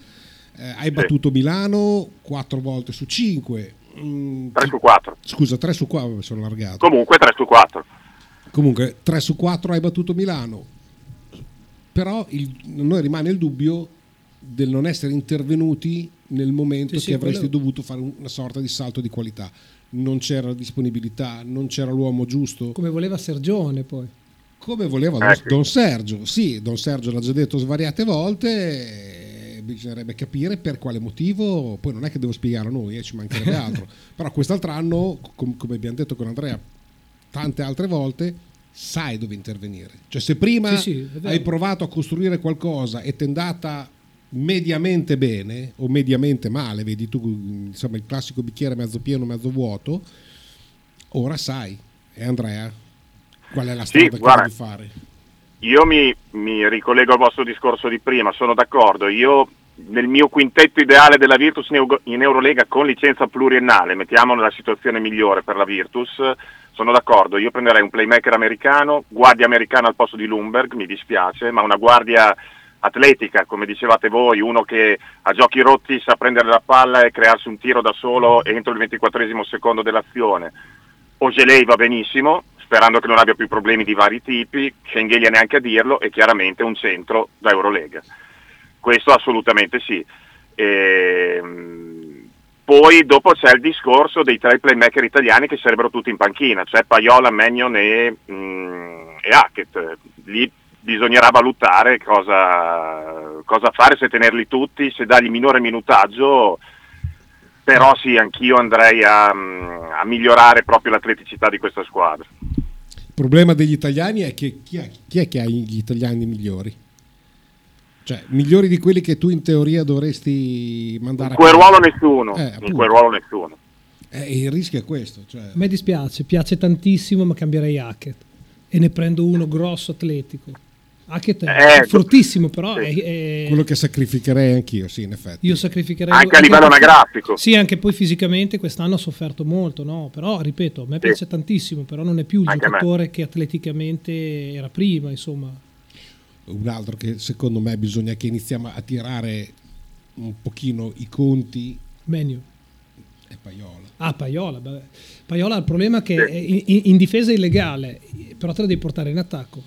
Eh, hai battuto Milano quattro volte su cinque. 3 su 4. Scusa, 3 su 4 sono allargato. Comunque 3 su 4. Comunque 3 su 4 hai battuto Milano. Però il, noi rimane il dubbio del non essere intervenuti nel momento Sì, sì, che avresti quello- dovuto fare una sorta di salto di qualità. Non c'era la disponibilità, non c'era l'uomo giusto. Come voleva Sergione poi. Come voleva Don, Don Sergio. Sì, Don Sergio l'ha già detto svariate volte. eh, Bisognerebbe capire per quale motivo. Poi non è che devo spiegarlo noi, eh, ci mancherebbe altro. Però quest'altro anno, com- come abbiamo detto con Andrea tante altre volte, sai dove intervenire. Cioè, se prima Sì, sì, hai provato a costruire qualcosa e ti è andata mediamente bene o mediamente male, vedi tu insomma il classico bicchiere mezzo pieno, mezzo vuoto, ora sai. E Andrea, qual è la Sì, strada che guarda. devi fare? Io mi, mi ricollego al vostro discorso di prima, sono d'accordo. Io nel mio quintetto ideale della Virtus in Eurolega con licenza pluriennale, mettiamo nella situazione migliore per la Virtus, sono d'accordo. Io prenderei un playmaker americano, guardia americana al posto di Lumberg, mi dispiace, ma una guardia atletica, come dicevate voi, uno che a giochi rotti sa prendere la palla e crearsi un tiro da solo entro il 24 secondo dell'azione. Ogelei va benissimo, sperando che non abbia più problemi di vari tipi, Schengelia neanche a dirlo e chiaramente un centro da Eurolega. Questo assolutamente sì. Ehm, poi dopo c'è il discorso dei tre playmaker italiani che sarebbero tutti in panchina, cioè Paiola, Magnon e, mm, e Hackett. Lì bisognerà valutare cosa, cosa fare, se tenerli tutti, se dargli minore minutaggio, però sì, anch'io andrei a, a migliorare proprio l'atleticità di questa squadra. Il problema degli italiani è che chi è, chi è che ha gli italiani migliori? Cioè, migliori di quelli che tu in teoria dovresti mandare In quel a ruolo nessuno, Eh, in quel ruolo nessuno. Eh, il rischio è questo. Cioè, A me dispiace, piace tantissimo, ma cambierei Hackett. E ne prendo uno grosso atletico. Hackett è Eh, fortissimo, però è- è- quello che sacrificherei anch'io, sì, in effetti. io sacrificherei... Anche a livello anagrafico. Sì, anche poi fisicamente quest'anno ha sofferto molto, no? Però, ripeto, a me Sì. piace tantissimo, però non è più il Anche giocatore che atleticamente era prima, insomma. Un altro che secondo me bisogna che iniziamo a tirare un pochino i conti Menu. è Paiola. Ah, Paiola. beh. Paiola ha il problema che è in, in- in difesa è illegale, però te la devi portare in attacco.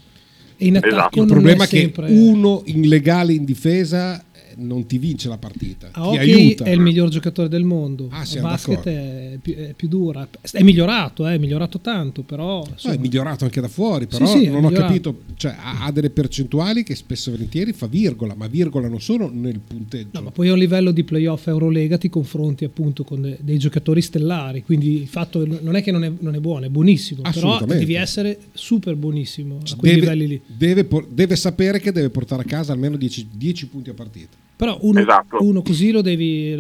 E in attacco Esatto. Il problema è è che sempre... uno illegale in difesa non ti vince la partita, A ti hockey aiuta. è il miglior giocatore del mondo. Ah, siamo basket è più, è più dura. È migliorato, eh, è migliorato tanto, però... No, è migliorato anche da fuori, però Sì, sì, non ho capito, cioè ha, ha delle percentuali che spesso e volentieri fa virgola, ma virgola non solo nel punteggio. No, ma poi a un livello di playoff Eurolega ti confronti appunto con de- dei giocatori stellari, quindi il fatto non è che non è, non è buono, è buonissimo, però devi essere super buonissimo a quei deve, livelli lì. deve deve sapere che deve portare a casa almeno 10, 10 punti a partita. Però uno, Esatto. uno così lo devi,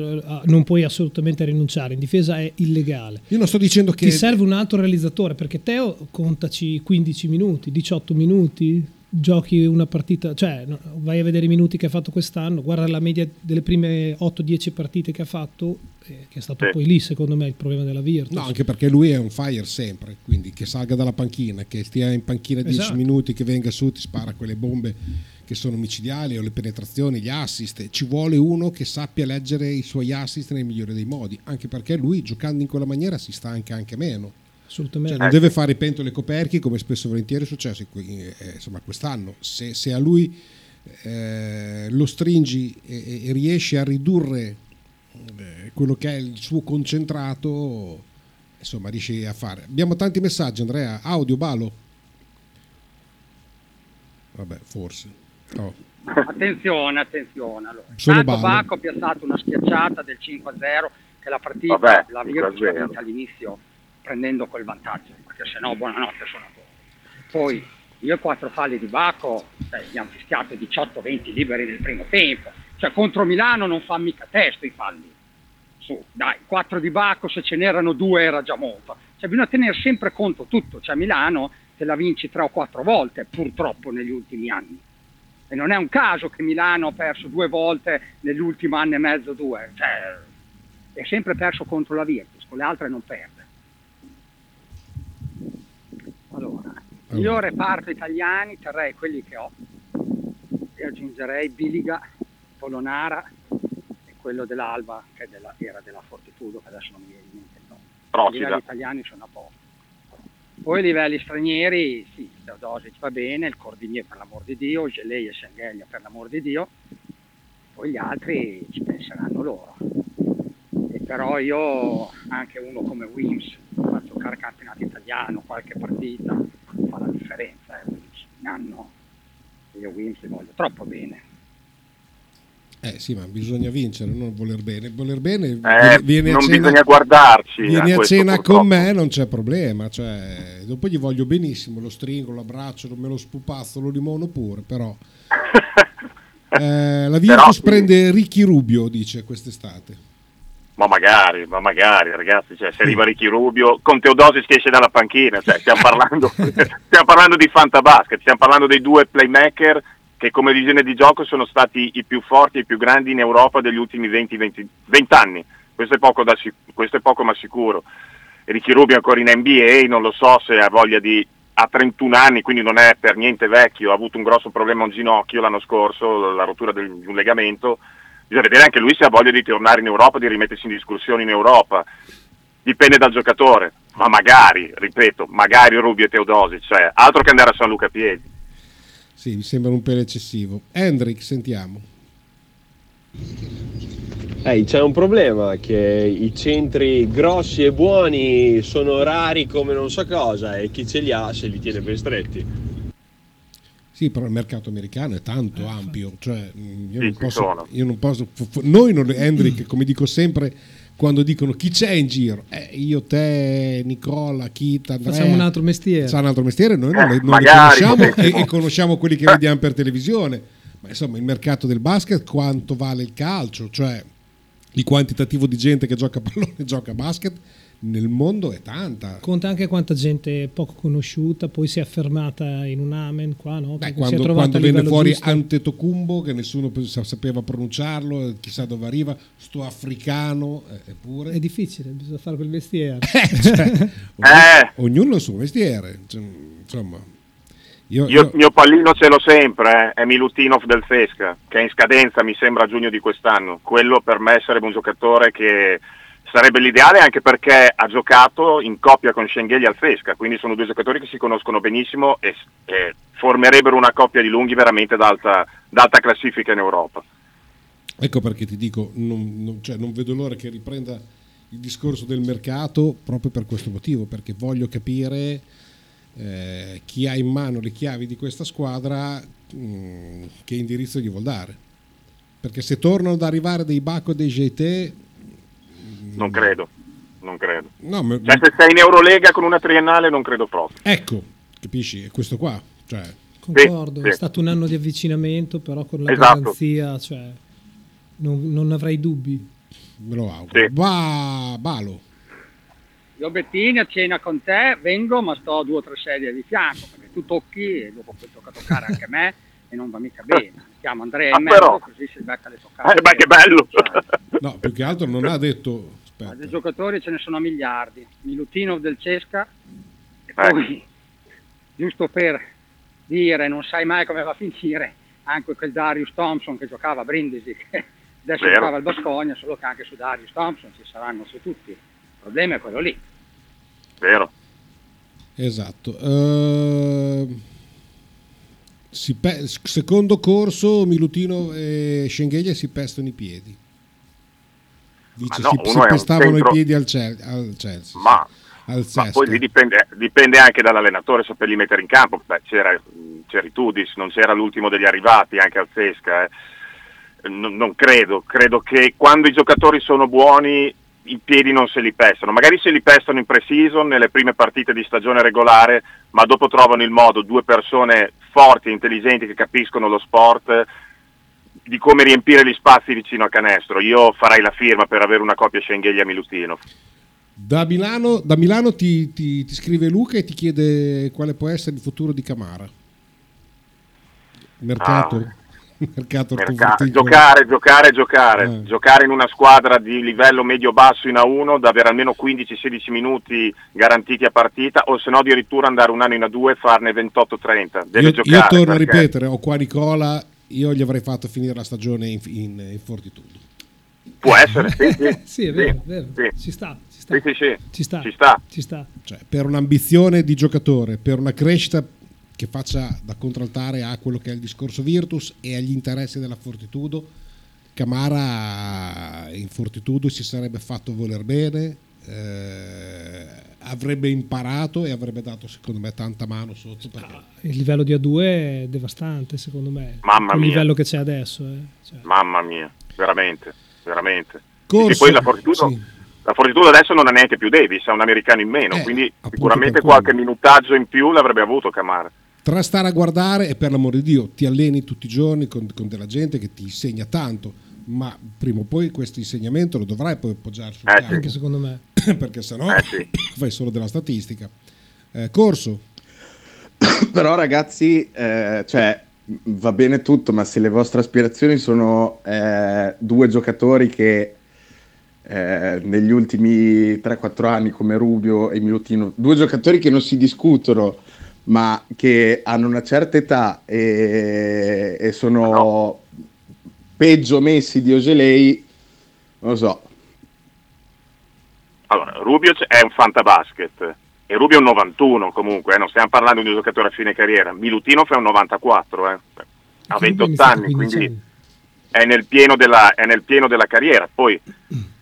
non puoi assolutamente rinunciare, in difesa è illegale. Io non sto dicendo che Ti serve un altro realizzatore perché Teo contaci 15 minuti, 18 minuti, giochi una partita, cioè vai a vedere i minuti che ha fatto quest'anno, guarda la media delle prime 8-10 partite che ha fatto, eh, che è stato Sì. poi lì secondo me il problema della Virtus. No, anche perché lui è un fire sempre, quindi che salga dalla panchina, che stia in panchina 10 Esatto. minuti, che venga su, ti spara quelle bombe che sono micidiali o le penetrazioni, gli assist. Ci vuole uno che sappia leggere i suoi assist nel migliore dei modi, anche perché lui giocando in quella maniera si stanca anche meno. Assolutamente. Cioè, non deve fare pentole coperchi come spesso e volentieri è successo in eh, insomma, quest'anno. Se, se a lui eh, lo stringi e, e riesci a ridurre eh, quello che è il suo concentrato, insomma, riesci a fare. Abbiamo tanti messaggi, Andrea. Audio, Balo. Vabbè, forse. Oh. Attenzione, attenzione. Allora. Tanto balle. Bacco ha piazzato una schiacciata del 5-0 che la partita Vabbè, la Virtus 5-0. l'ha vinta all'inizio prendendo quel vantaggio, perché sennò buonanotte sono a poco. Poi io e quattro falli di Bacco cioè, gli hanno fischiato 18-20 liberi nel primo tempo. Cioè contro Milano non fa mica testo i falli. Su, dai, 4 di Bacco, se ce n'erano due era già molto. Cioè bisogna tenere sempre conto tutto. Cioè Milano te la vinci tre o quattro volte, purtroppo, negli ultimi anni. E non è un caso che Milano ha perso due volte nell'ultimo anno e mezzo, due. Cioè, è sempre perso contro la Virtus, con le altre non perde. Allora, io reparto italiani terrei quelli che ho e aggiungerei Biliga, Polonara e quello dell'Alba che della- era della Fortitudo, che adesso non mi viene in mente il nome. I Procida. livelli italiani sono a posto. Poi i livelli stranieri, sì, Teodosic va bene, il Cordinier per l'amor di Dio, Gelei e Schengelia per l'amor di Dio, poi gli altri ci penseranno loro. E però io, anche uno come Wims, fa giocare campionato italiano, qualche partita, fa la differenza, eh, un anno. Io Wims li voglio troppo bene. Eh sì, ma bisogna vincere, non voler bene. Voler bene Eh, viene a non cena- bisogna guardarci Vieni a a cena purtroppo. con me, non c'è problema. Cioè, dopo gli voglio benissimo, lo stringo, lo abbraccio, me lo spupazzo, lo limono pure, però. Eh, la Virtus sì. prende Ricky Rubio, dice quest'estate. Ma magari, ma magari, ragazzi, cioè, se arriva Ricky Rubio, con Teodosis che esce dalla panchina, cioè, stiamo, parlando, stiamo parlando di Fantabasket, stiamo parlando dei due playmaker che come visione di gioco sono stati i più forti e i più grandi in Europa degli ultimi 20, 20, 20 anni, questo è, poco da questo è poco ma sicuro. Ricky Rubio ancora in NBA, non lo so se ha voglia di ha 31 anni, quindi non è per niente vecchio, ha avuto un grosso problema a un ginocchio l'anno scorso, la rottura del- di un legamento. Bisogna vedere anche lui se ha voglia di tornare in Europa, di rimettersi in discussione in Europa. Dipende dal giocatore, ma magari, ripeto, magari Rubio e Teodosi, cioè altro che andare a San Luca piedi. Sì, mi sembra un pelo eccessivo. Hendrik, sentiamo. Ehi, c'è un problema che i centri grossi e buoni sono rari come non so cosa e chi ce li ha se li tiene ben stretti. Sì, però il mercato americano è tanto ampio, cioè mm, io Sì, non posso, sono. io non posso noi non, Hendrik, come dico sempre, quando dicono chi c'è in giro, eh, io, te, Nicola, Kita, Andrea, Facciamo un altro mestiere. Facciamo un altro mestiere, noi non, Eh, le- non li magari, conosciamo e, e conosciamo quelli che vediamo per televisione, ma insomma il mercato del basket, quanto vale il calcio, cioè il quantitativo di gente che gioca a pallone e gioca a basket nel mondo è tanta. Conta anche quanta gente poco conosciuta, poi si è affermata in un amen qua, no? Beh, Che si è quando, quando venne fuori giusto. Antetokounmpo che nessuno pe- sa- sapeva pronunciarlo chissà dove arriva sto africano eh, eppure È difficile, bisogna fare quel mestiere. cioè, ognuno, ognuno il suo mestiere cioè, insomma io, Io io- il mio pallino ce l'ho sempre, eh, è Milutinov del Sesca, che è in scadenza mi sembra a giugno di quest'anno. Quello per me sarebbe un giocatore che sarebbe l'ideale anche perché ha giocato in coppia con Schengelli al Sesca, quindi sono due giocatori che si conoscono benissimo e, e formerebbero una coppia di lunghi veramente d'alta, d'alta classifica in Europa. ecco perché ti dico non, non- cioè, non vedo l'ora che riprenda il discorso del mercato proprio per questo motivo perché voglio capire eh, chi ha in mano le chiavi di questa squadra mh, che indirizzo gli vuol dare perché se tornano ad arrivare dei Baco e dei GT Non credo, non credo. no, ma- Cioè se sei in Eurolega con una triennale non credo proprio. Ecco, capisci? È questo qua. Cioè, Concordo, Sì, è sì. stato un anno di avvicinamento, però con la Esatto. garanzia, cioè, non, non avrei dubbi. me lo auguro. Va, Balo. Io Bettini a cena con te vengo ma sto due o tre sedie di fianco perché tu tocchi e dopo poi tocca toccare anche me e non va mica bene. Chiamo Andrea Ah, mezzo però. così si becca le toccate. Eh, ma che bello! No, più che altro non ha detto... Ma dei giocatori ce ne sono a miliardi. Milutinov del Cesca e Ecco. poi giusto per dire non sai mai come va a finire anche quel Darius Thompson che giocava a Brindisi che adesso Vero. giocava al Bascogna solo che anche su Darius Thompson ci saranno su tutti. Il problema è quello lì. Vero. Esatto. Si pe- secondo corso, Milutino e Schengelia si pestano i piedi. Dice, Ma no, si, si pestavano centro- i piedi al, Chel- al Chelsea. Ma, al ma poi lì dipende, dipende anche dall'allenatore saperli mettere in campo. Beh, c'era, c'eri Tudis, non c'era l'ultimo degli arrivati anche al Sesca. eh. Non, non credo, credo che quando i giocatori sono buoni i piedi non se li pestano. Magari se li pestano in pre-season, nelle prime partite di stagione regolare, ma dopo trovano il modo, due persone forti intelligenti che capiscono lo sport, di come riempire gli spazi vicino a canestro. Io farei la firma per avere una coppia Schengelia Milutino. Da Milano, da Milano ti, ti- ti scrive Luca e ti chiede quale può essere il futuro di Camara. Mercato? Mercato, Mercato. convertito- Giocare, giocare, giocare. Giocare in una squadra di livello medio-basso in A1, da avere almeno 15-16 minuti garantiti a partita, o se no addirittura andare un anno in A2 e farne 28-30. Deve Io, giocare. io torno a perché- ripetere, ho qua Nicola, io gli avrei fatto finire la stagione in, in, in fortitudo. Può essere, sì, sì. Sì, è vero, Sì, è vero. sì. Ci sta, ci sta. Sì, sì, sì. Ci sta. Ci sta. Ci sta. Cioè, per un'ambizione di giocatore, per una crescita che faccia da contraltare a quello che è il discorso Virtus e agli interessi della Fortitudo, Camara in Fortitudo si sarebbe fatto voler bene, eh, avrebbe imparato e avrebbe dato secondo me tanta mano sotto perché Il livello di A2 è devastante, secondo me. Mamma il mia. livello che c'è adesso. eh. Cioè, Mamma mia, veramente, veramente. Corso, e poi la Fortitudo, sì. la Fortitudo adesso non ha neanche più Davis, ha un americano in meno, Eh, quindi sicuramente qualche minutaggio in più l'avrebbe avuto Camara. tra stare a guardare e per l'amor di Dio ti alleni tutti i giorni con, con della gente che ti insegna tanto, ma prima o poi questo insegnamento lo dovrai poi appoggiare sul Eh, campo. sì. anche secondo me. perché sennò Eh, sì. fai solo della statistica. Eh, corso, Però ragazzi, eh, cioè, va bene tutto, ma se le vostre aspirazioni sono eh, due giocatori che eh, negli ultimi 3-4 anni come Rubio e Milutino, due giocatori che non si discutono, ma che hanno una certa età e, e sono peggio messi di Oselei, non lo so. Allora, Rubio è un fantabasket e Rubio è un 91 comunque, eh, non stiamo parlando di un giocatore a fine carriera. Milutino fa un 94, eh. ha 28 anni, quindi è nel, pieno della, è nel pieno della carriera. Poi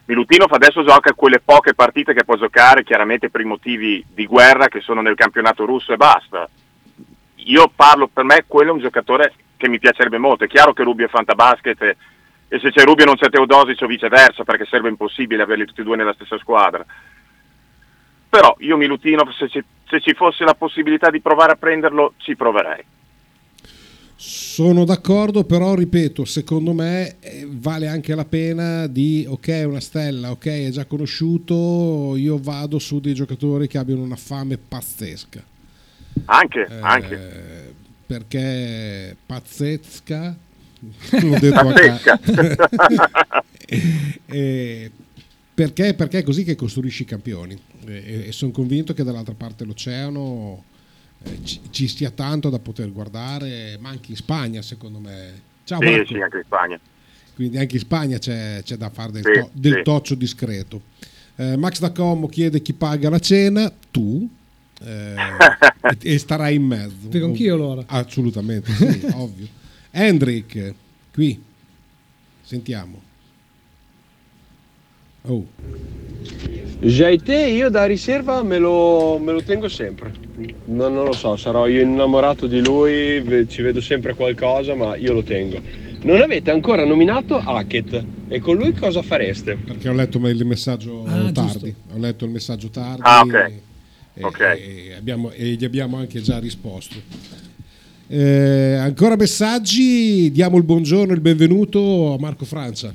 Milutinov adesso gioca quelle poche partite che può giocare, chiaramente per i motivi di guerra che sono nel campionato russo e basta. Io parlo, per me quello è un giocatore che mi piacerebbe molto. È chiaro che Rubio è fantabasket e, e se c'è Rubio non c'è Teodosic o viceversa, perché sarebbe impossibile averli tutti e due nella stessa squadra. Però io Milutinov, se ci, se ci fosse la possibilità di provare a prenderlo, ci proverei. Sono d'accordo, però ripeto, secondo me eh, vale anche la pena di, ok, è una stella, ok, è già conosciuto, io vado su dei giocatori che abbiano una fame pazzesca. Anche, Eh, anche. Perché pazzesca, l'ho detto Pazzesca. ca- Eh, perché, perché è così che costruisci i campioni e, sono convinto che dall'altra parte dell'oceano eh, ci, ci sia tanto da poter guardare, ma anche in Spagna secondo me. Ciao sì, Marco. sì, anche in Spagna. Quindi anche in Spagna c'è, c'è da fare del, Sì, to- del sì. toccio discreto. Eh, Max da Como chiede chi paga la cena, tu, eh, e, e starai in mezzo. Spiego anch'io allora. Assolutamente, sì, ovvio. Hendrik, qui, sentiamo. Oh. JT io da riserva me lo, me lo tengo sempre. Non, non lo so, sarò io innamorato di lui, ci vedo sempre qualcosa, ma io lo tengo. Non avete ancora nominato Hackett e con lui cosa fareste? Perché ho letto il messaggio Ah, tardi. Ho letto il messaggio tardi. Ah, ok. E, Ok. e abbiamo- e gli abbiamo anche già risposto. Eh, ancora messaggi, diamo il buongiorno e il benvenuto a Marco Francia.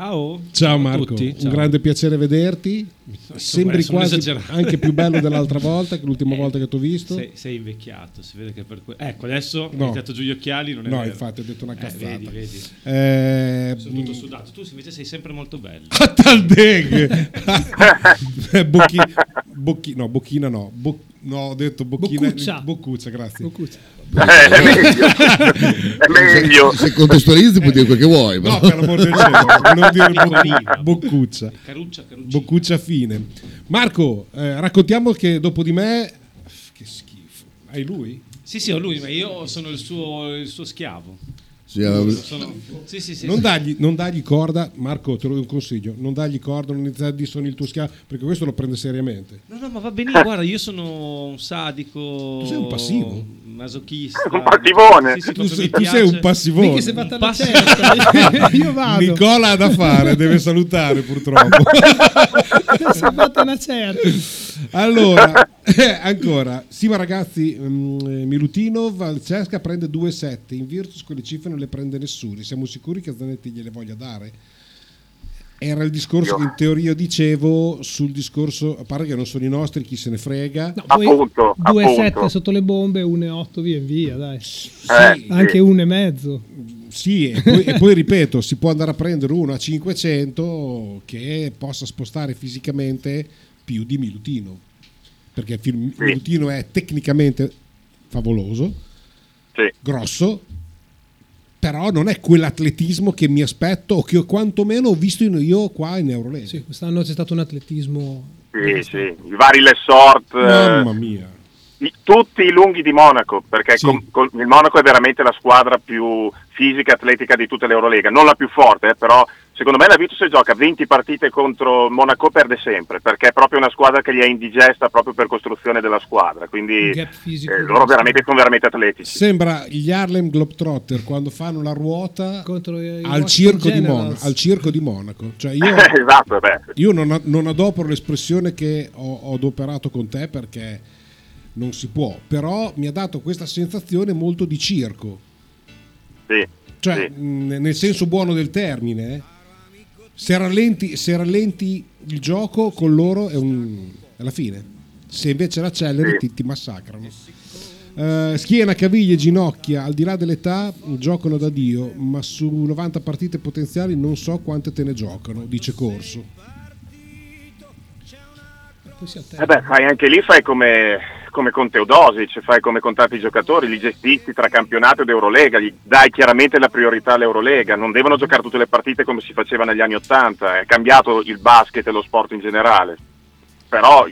Ciao. Ciao a Marco, tutti, un ciao. grande piacere vederti. Sembri quasi anche più bello dell'altra volta, che l'ultima volta che ti ho visto. Sei, sei invecchiato, si vede che per que- Ecco, adesso No. hai iniziato giù gli occhiali, non è No, vero. infatti ho detto una Eh, cazzata. vedi, vedi. Eh, Sono tutto sudato. Tu invece sei sempre molto bello. Taldeghe Bocchi, bocchi- no, bocchina no Bo- no ho detto bocchina Boccuccia. boccuccia grazie Eh, è meglio. È meglio. Se, se contestualizzi puoi dire quel che vuoi. no però. per l'amor del cielo volevo dire Piccolina. boccu- boccuccia Caruccia, caruccia. boccuccia fine Marco eh, raccontiamo che dopo di me che schifo hai lui? Sì, sì, ho lui, ma io sono il suo, il suo schiavo. Sì, Sono- sì, sì, sì, non, sì. dagli, non dagli corda Marco te lo do un consiglio non dagli corda non iniziare a dire sono il tuo schiavo perché questo lo prende seriamente No, no, ma va benissimo. Guarda, io sono un sadico. Tu sei un passivo? Masochista. Un passivone. Sì, sì, tu, sei, tu sei un passivone Mica si è fatta la certa. Io vado. Nicola ha da fare, deve salutare purtroppo. si è fatta una certa. allora, eh, ancora, sì ma ragazzi, mm, eh, Milutinov al Cesca prende 2-7, in Virtus quelle cifre non le prende nessuno, siamo sicuri che Zanetti gliele voglia dare? Era il discorso Io- che in teoria dicevo sul discorso, a parte che non sono i nostri, chi se ne frega. No, poi Appunto, 2,7 appunto. sotto le bombe, 1,8 via via, dai. Eh, Anche sì. 1,5. Sì, e poi, e poi ripeto, si può andare a prendere uno a 500 che possa spostare fisicamente più di Milutino. Perché Sì. Milutino è tecnicamente favoloso, Sì. grosso, però non è quell'atletismo che mi aspetto o che ho- quantomeno ho visto io qua in Eurolega. Sì, quest'anno c'è stato un atletismo. Sì, sì, i vari Lessort, eh, Mamma mia. i- tutti i lunghi di Monaco, perché Sì. con- con- il Monaco è veramente la squadra più fisica e atletica di tutta l'Eurolega, non la più forte, eh, però secondo me la Virtus se gioca 20 partite contro Monaco perde sempre, perché è proprio una squadra che gli è indigesta proprio per costruzione della squadra, quindi eh, loro veramente sono veramente atletici. Sembra gli Harlem Globetrotter quando fanno la ruota al circo. Monaco, al circo di Monaco. Cioè io, esatto, beh. io non, non adopero l'espressione che ho, ho adoperato con te perché non si può, però mi ha dato questa sensazione molto di circo, Sì, cioè sì. mh, nel senso buono del termine. Se, rallenti, se rallenti il gioco con loro è, un, è la fine, se invece l'acceleri Sì. ti, ti massacrano. Eh, schiena, caviglie, ginocchia, al di là dell'età, giocano da Dio, ma su 90 partite potenziali non so quante te ne giocano, dice Corso. Eh beh, fai anche lì fai come, come con Teodosic, fai come con tanti giocatori, li gestisci tra campionato ed Eurolega, gli dai chiaramente la priorità all'Eurolega, non devono giocare tutte le partite come si faceva negli anni Ottanta, è cambiato il basket e lo sport in generale. Però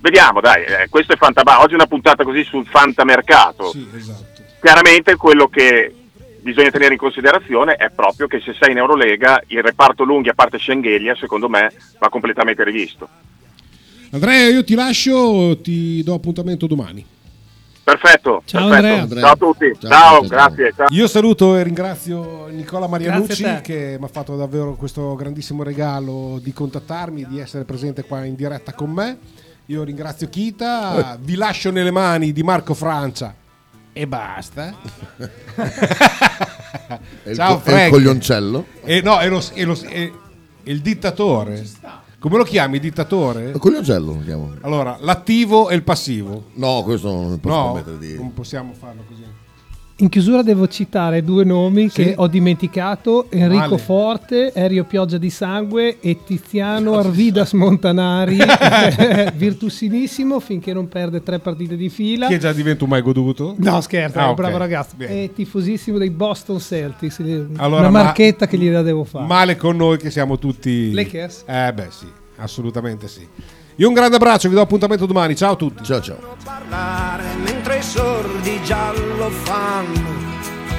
vediamo, dai, eh, questo è Fantaba, oggi è una puntata così sul fantamercato. Sì, esatto. Chiaramente quello che bisogna tenere in considerazione è proprio che se sei in Eurolega il reparto lunghi a parte Schengelia, secondo me, va completamente rivisto. Andrea, io ti lascio, ti do appuntamento domani. Perfetto, Ciao, perfetto. Andrea. Ciao a tutti. Ciao, Ciao, ciao, grazie. Ciao. Io saluto e ringrazio Nicola Marianucci che mi ha fatto davvero questo grandissimo regalo di contattarmi, di essere presente qua in diretta con me. Io ringrazio Kita, vi lascio nelle mani di Marco Francia e basta. Il Ciao co- e il coglioncello? E no, e, lo- e lo- e- e il dittatore. Come lo chiami, dittatore? Il coglioncello lo chiamo. Allora, l'attivo e il passivo. No, questo non posso No, permettere di... non possiamo farlo così. In chiusura devo citare due nomi Sì. che ho dimenticato, Enrico Vale. Forte, Erio Pioggia di Sangue e Tiziano Arvidas Montanari, virtuosinissimo finché non perde tre partite di fila. Che già diventa un mai goduto? No, scherzo, Ah, è un ok. bravo ragazzo. Bene. È tifosissimo dei Boston Celtics. Allora, una ma- marchetta che gliela devo fare. Male con noi che siamo tutti... Lakers? Eh beh sì, assolutamente sì. Io un grande abbraccio, vi do appuntamento domani. Ciao a tutti. Ciao ciao.